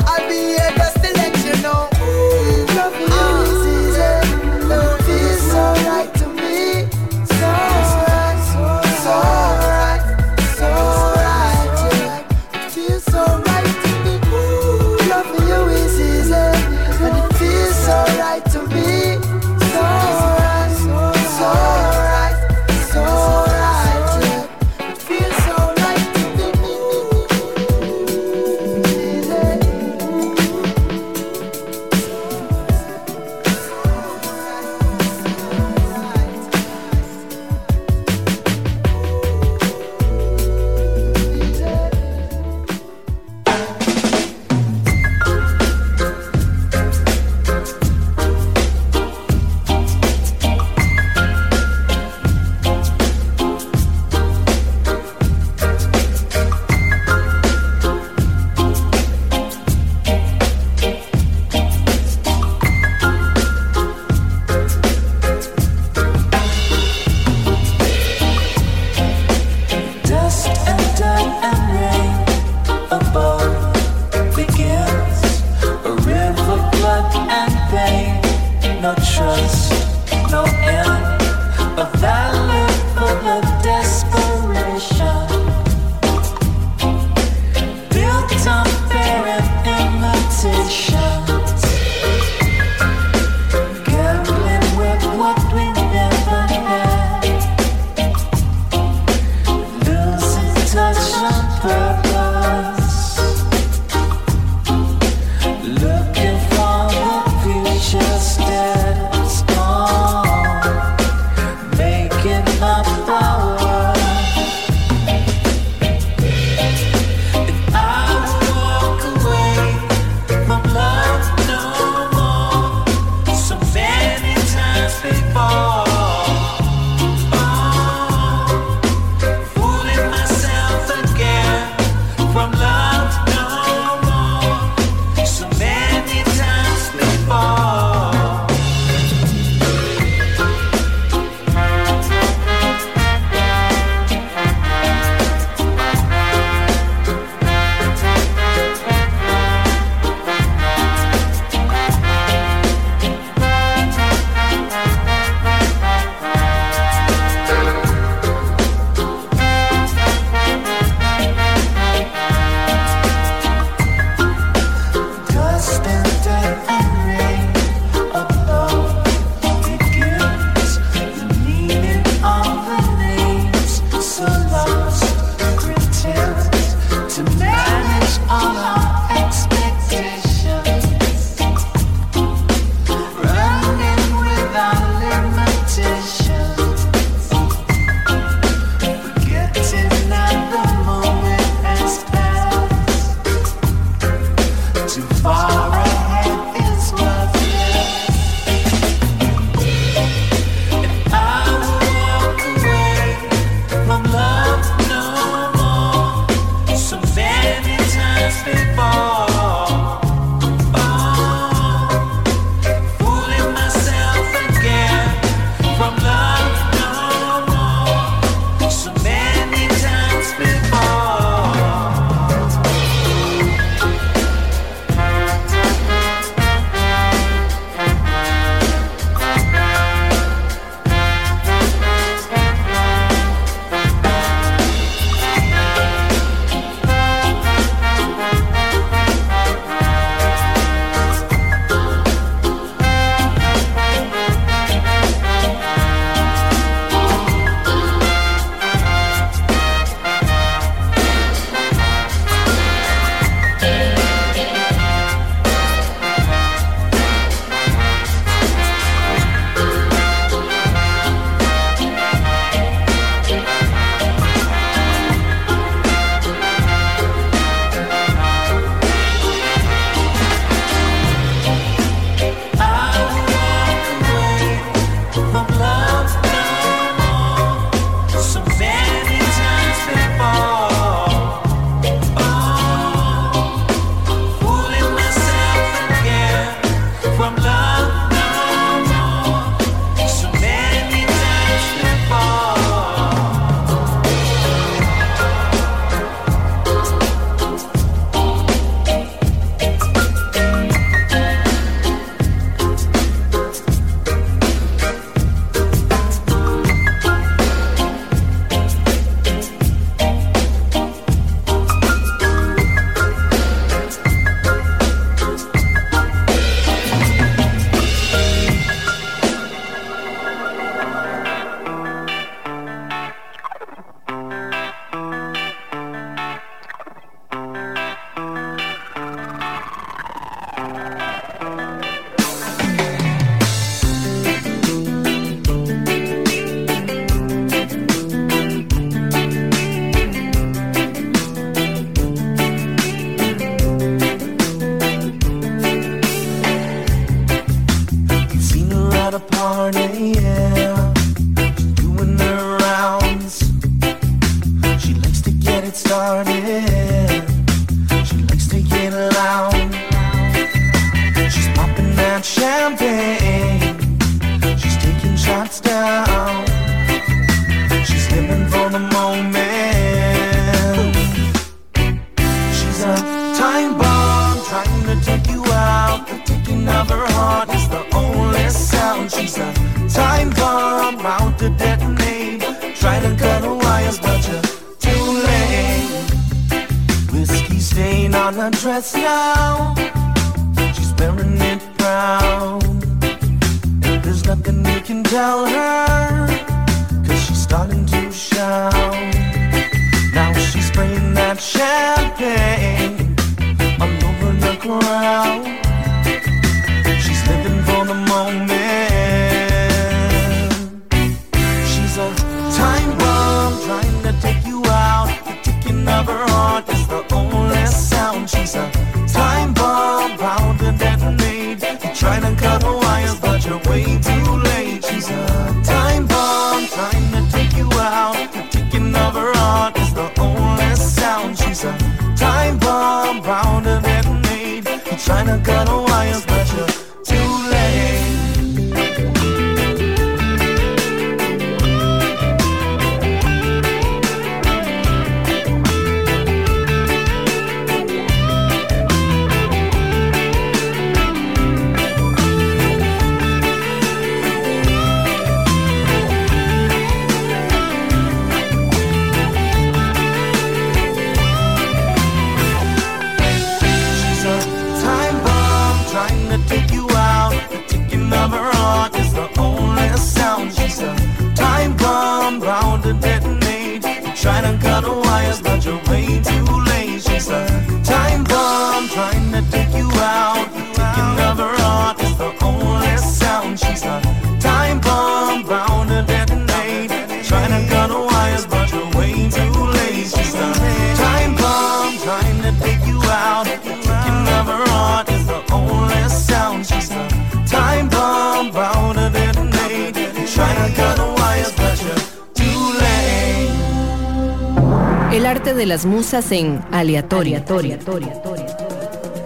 De las musas en aleatorio.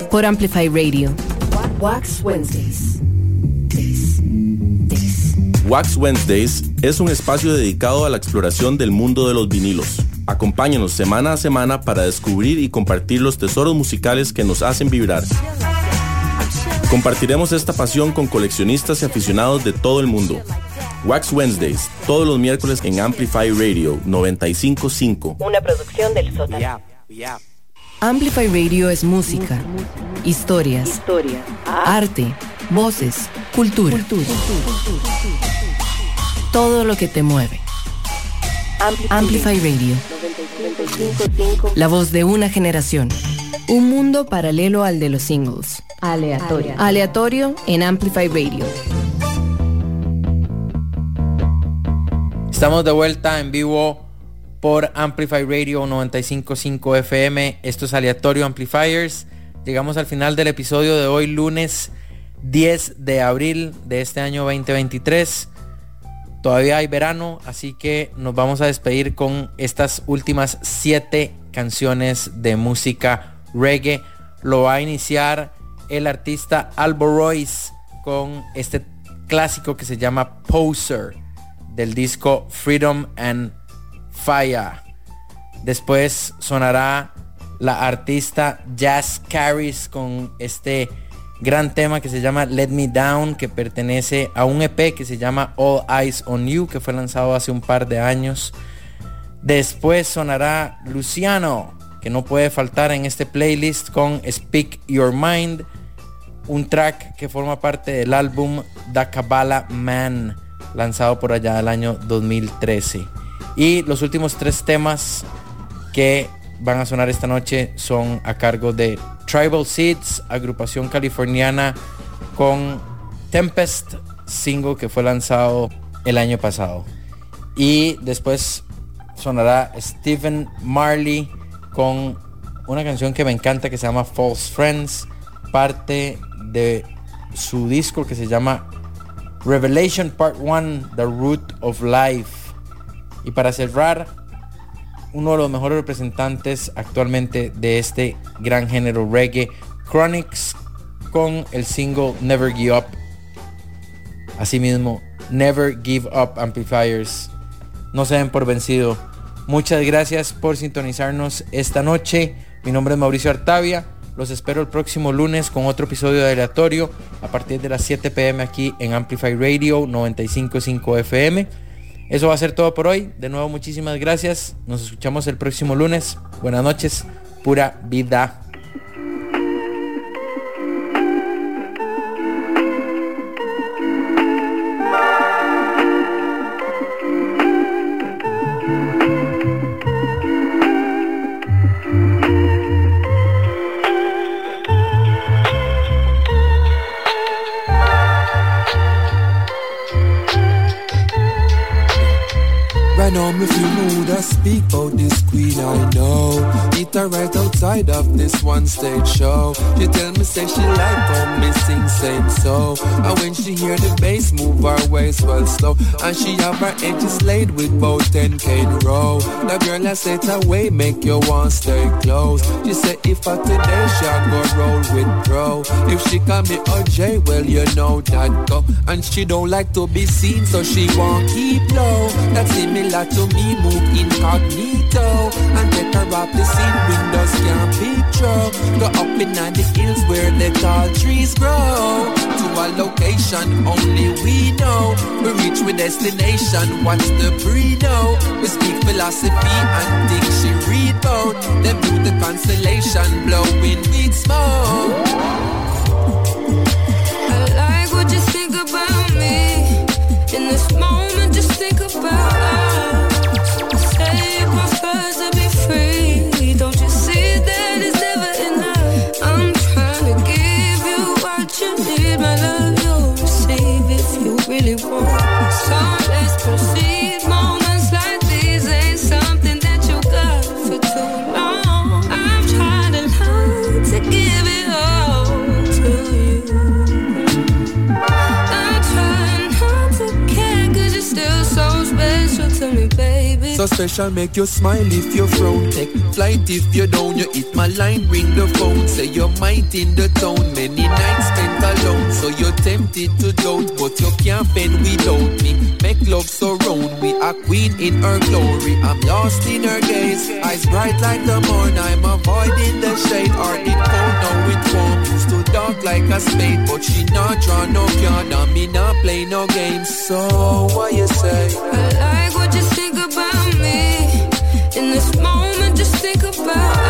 Por Amplify Radio. Wax Wednesdays. Wax Wednesdays es un espacio dedicado a la exploración del mundo de los vinilos. Acompáñanos semana a semana para descubrir y compartir los tesoros musicales que nos hacen vibrar. Compartiremos esta pasión con coleccionistas y aficionados de todo el mundo. Wax Wednesdays, todos los miércoles en Amplify Radio 955. Una producción del sótano. Amplify Radio es música, historias, arte, voces, cultura. Todo lo que te mueve. Amplify Radio. La voz de una generación. Un mundo paralelo al de los singles. Aleatorio. Aleatorio en Amplify Radio. Estamos de vuelta en vivo por Amplify Radio 955 FM. Esto es Aleatorio Amplifiers. Llegamos al final del episodio de hoy, lunes 10 de abril de este año 2023. Todavía hay verano, así que nos vamos a despedir con estas últimas 7 canciones de música reggae. Lo va a iniciar el artista Albo Royce con este clásico que se llama Poser del disco Freedom and Fire. Después sonará la artista Jazz Carries con este gran tema que se llama Let Me Down, que pertenece a un EP que se llama All Eyes on You, que fue lanzado hace un par de años. Después sonará Luciano, que no puede faltar en este playlist con Speak Your Mind, un track que forma parte del álbum The Kabbalah Man, lanzado por allá del año 2013. Y los últimos tres temas que van a sonar esta noche son a cargo de Tribal Seeds, agrupación californiana con Tempest, single que fue lanzado el año pasado. Y después sonará Stephen Marley con una canción que me encanta que se llama False Friends, parte de su disco que se llama Revelation Part 1, The Root of Life. Y para cerrar, uno de los mejores representantes actualmente de este gran género reggae, Chronics, con el single Never Give Up. Asimismo, Never Give Up Amplifiers. No se den por vencido. Muchas gracias por sintonizarnos esta noche. Mi nombre es Mauricio Artavia. Los espero el próximo lunes con otro episodio de aleatorio a partir de las 7 pm aquí en Amplify Radio 955 FM. Eso va a ser todo por hoy. De nuevo muchísimas gracias. Nos escuchamos el próximo lunes. Buenas noches. Pura vida. I speak about this queen I know. Meet her right outside of this one stage show. She tell me say she like how me sing same so. And when she hear the bass move her waist well slow, and she have her edges laid with both 10k in a row. The girl I said away make you want stay close. She say if I today she go roll with pro. If she call me OJ, well you know that go. And she don't like to be seen, so she won't keep low. That's similar to me move incognito and take her off the scene. Windows can't picture. Go up in the hills where the tall trees grow. To a location only we know. We reach with destination. Watch the pre know. We speak philosophy and think she read both. Them do the constellation blowing weed smoke. I like what you think about me. In this moment, just think about really want. So special, make you smile if you frown. Take flight if you down. You hit my line, ring the phone. Say you're might in the town. Many nights spent alone. So you're tempted to doubt, but you can't bend without me. Make love surround. We are queen in her glory. I'm lost in her gaze. Eyes bright like the morn. I'm avoiding the shade. Or it cold, no it warm. Used to dark like a spade, but she not draw no card. And me not play no games. So what you say? I like think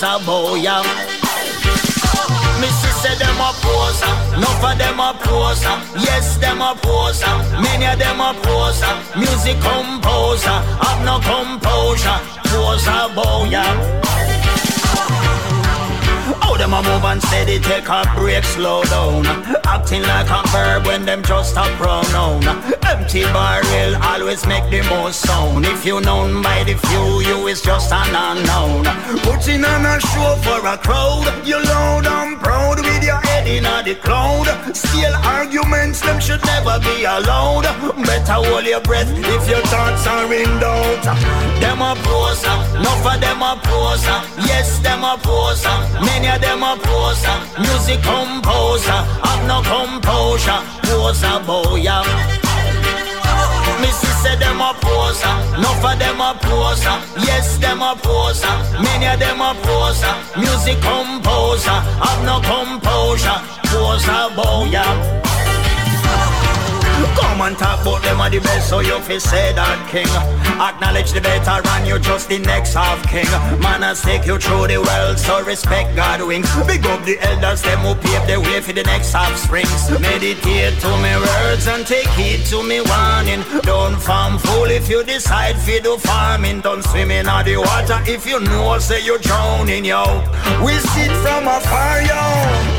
Poser boy, yeah. Missy say them a poser, enough of them a poser. Yes, them a poser, many of them a poser. Music composer, have no composure. Poser yeah. Them a move and steady, take a break, slow down. Acting like a verb when them just a pronoun. Empty barrel always make the most sound. If you known by the few, you is just an unknown. Putting on a show for a crowd, you loud and proud with your head in the cloud. Still arguments, them should never be allowed. Better hold your breath if your thoughts are in doubt. Them a poser, enough of them a poser. Yes, them a poser, many of them a poser. Music composer, have no composure. Poser boy, yeah. Missy said them a poser, enough of them a poser. Yes, them a poser, many of them a poser. Music composer, have no composure. Poser boy, yeah. Come and talk about them are the best, so you fi say that king. Acknowledge the better and you just the next half king. Man, I take you through the world, so respect God wings. Big up the elders, them who pave the way for the next half springs. Meditate to me words and take heed to me warning. Don't farm fool if you decide fi do farming. Don't swim in the water if you know say you drowning, yo. We sit from afar, yo.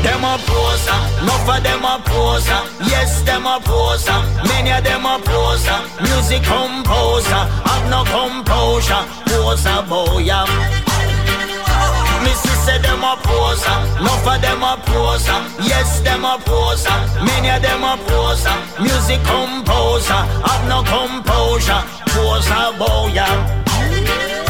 Them a poser, enough of them a poser. Yes, them a poser. Many of them a poser. Music composer, have no composure. Poser boy. Missy said them a poser, enough of them a poser. Yes, them a poser. Many of them a poser. Music composer, have no composure. Poser boy,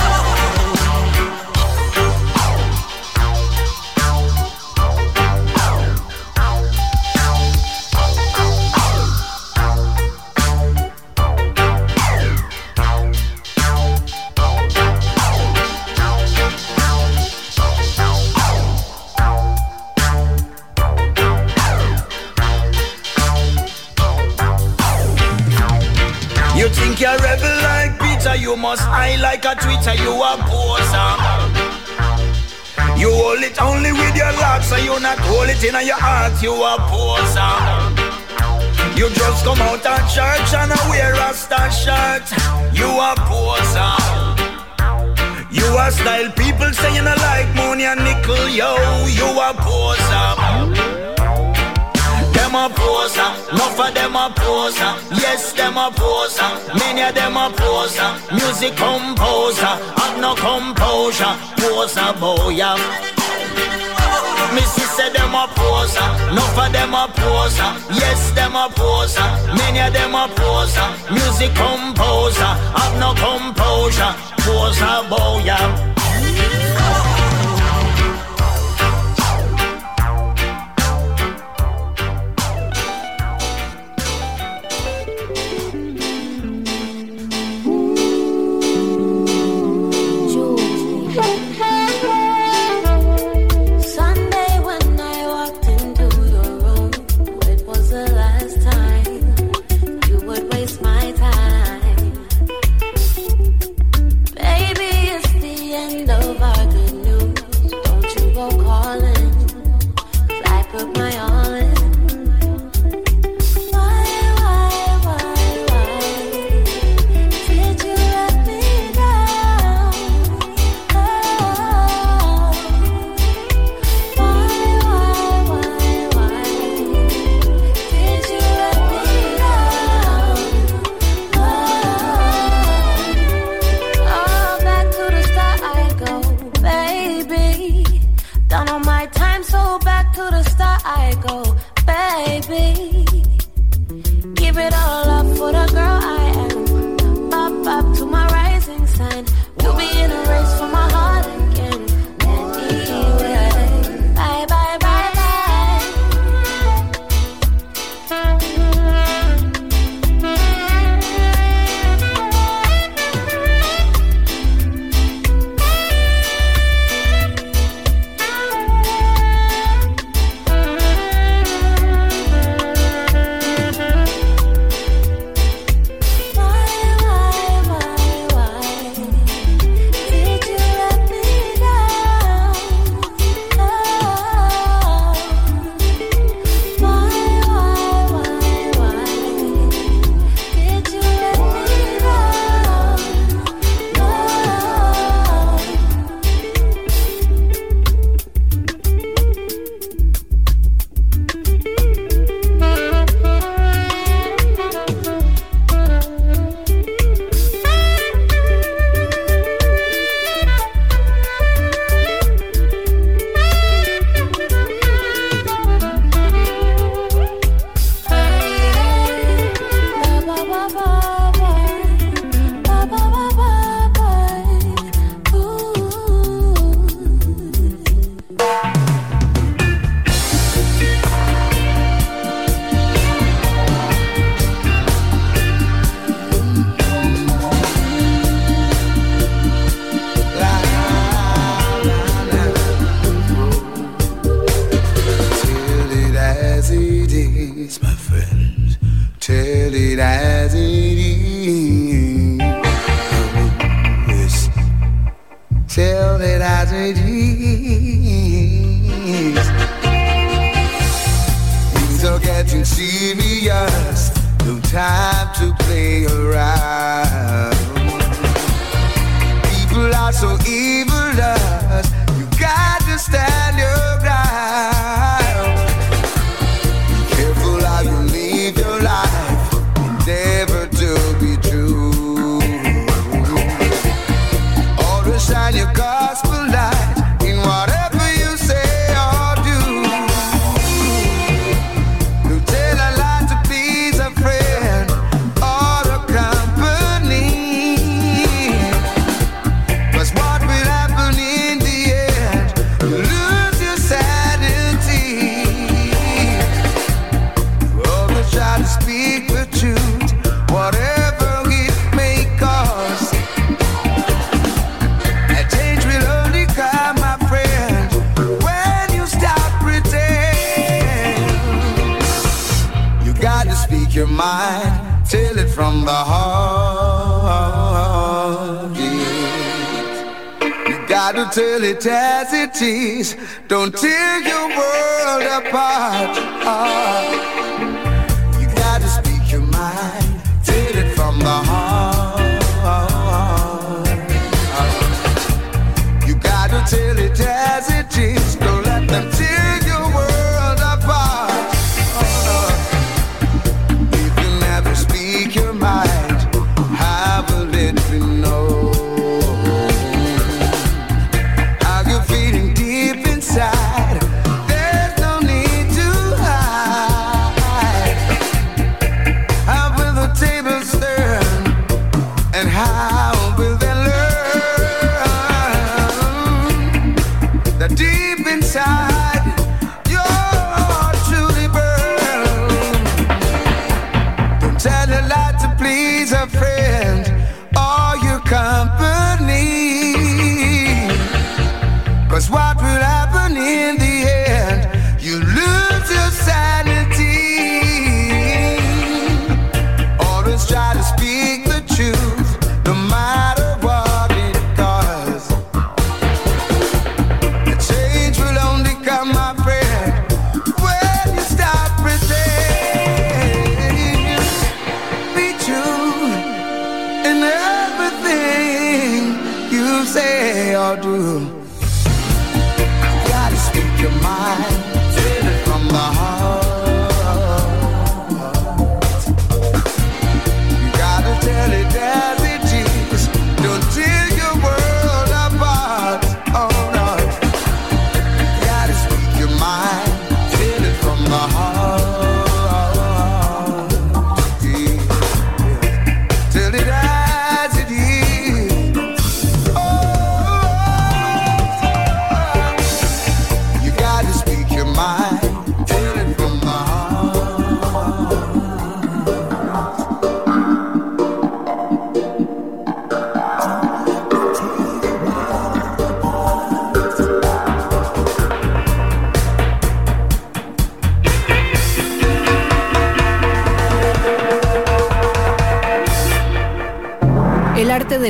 you're rebel like Peter, you must high like a Twitter, you a poser. You hold it only with your locks, so you not hold it in your heart, you a poser. You just come out of church and I wear a star shirt, you a poser. You a style people say you not like money and nickel, yo, you a poser. Them a poser, enough of them a poser. Yes, them a poser, many of them a poser. Music composer, have no composure. Poser boy. Missy said them a poser, enough of them a poser. Yes, them a poser, many of them a poser. Music composer, have no composure. Poser boy,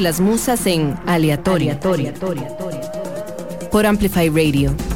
de las musas en aleatoria. Por Amplify Radio.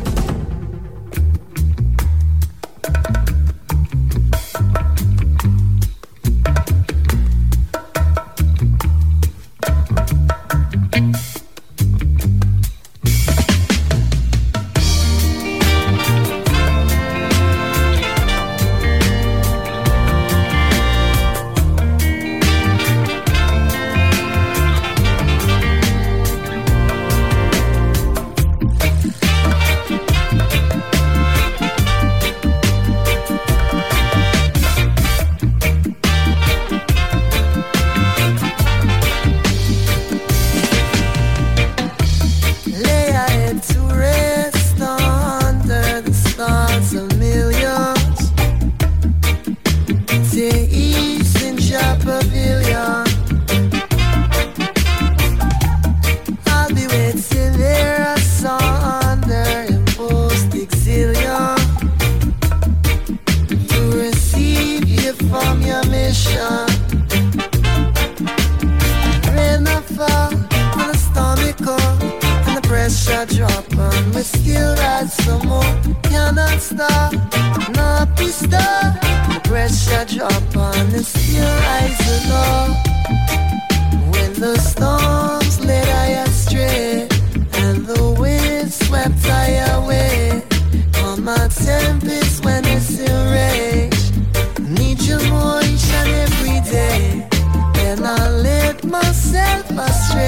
Myself astray.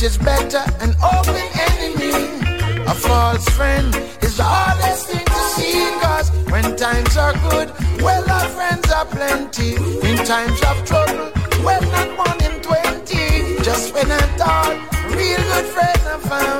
It is better an open enemy. A false friend is the hardest thing to see. Cause when times are good, well, our friends are plenty. In times of trouble, well, not one in twenty. Just when I thought, real good friends I found.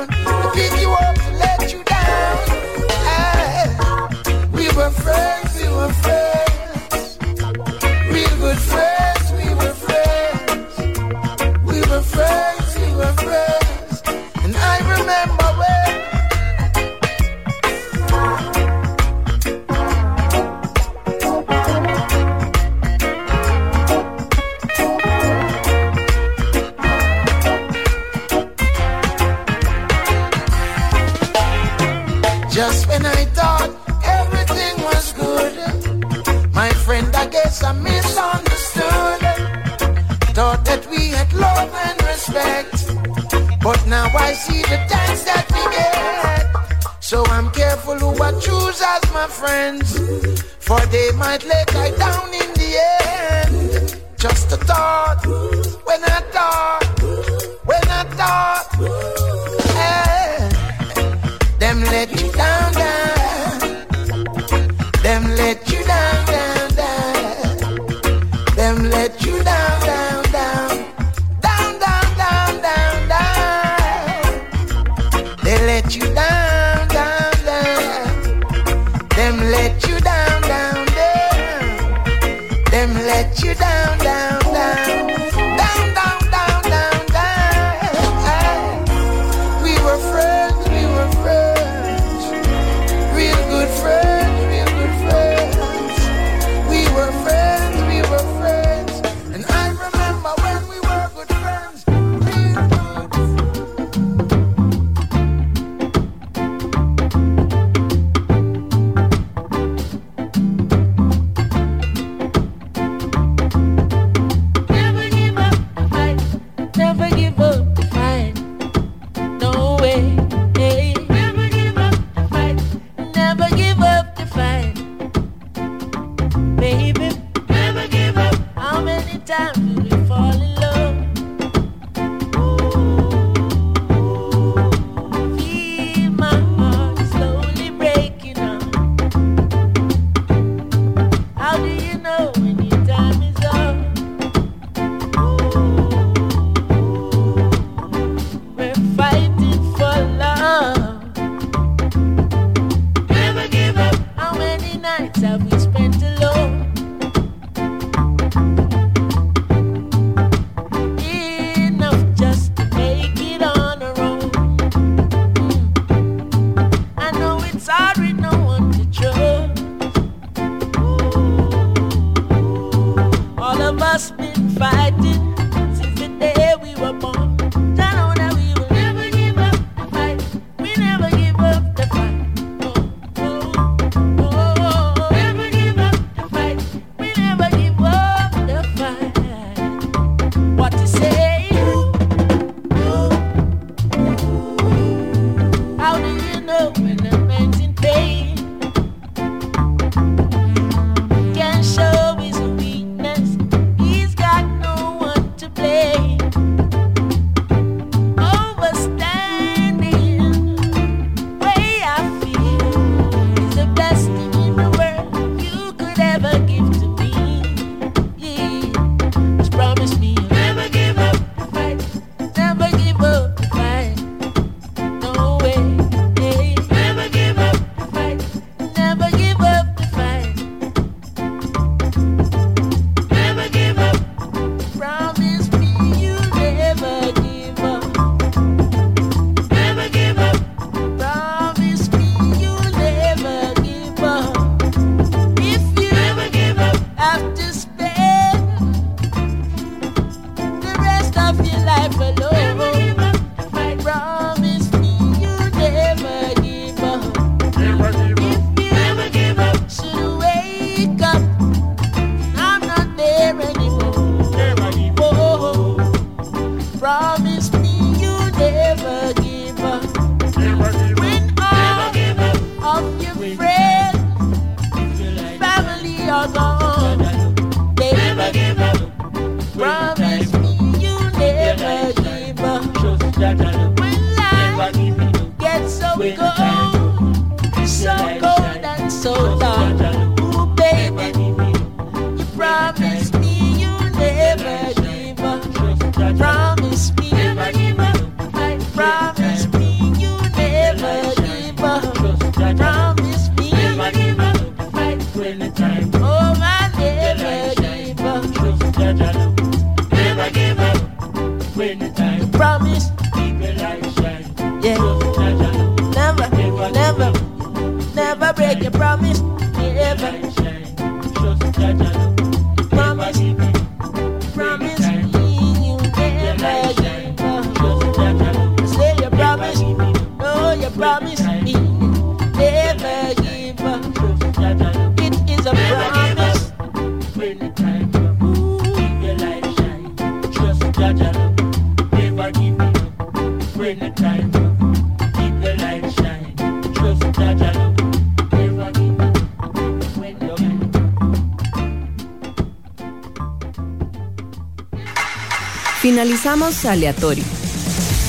Realizamos Aleatorio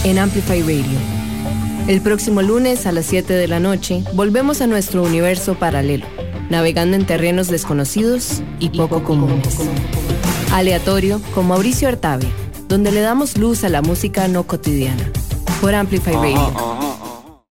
en Amplify Radio. El próximo lunes a las 7 de la noche volvemos a nuestro universo paralelo, navegando en terrenos desconocidos y poco comunes. Aleatorio con Mauricio Artavia, donde le damos luz a la música no cotidiana. Por Amplify Radio.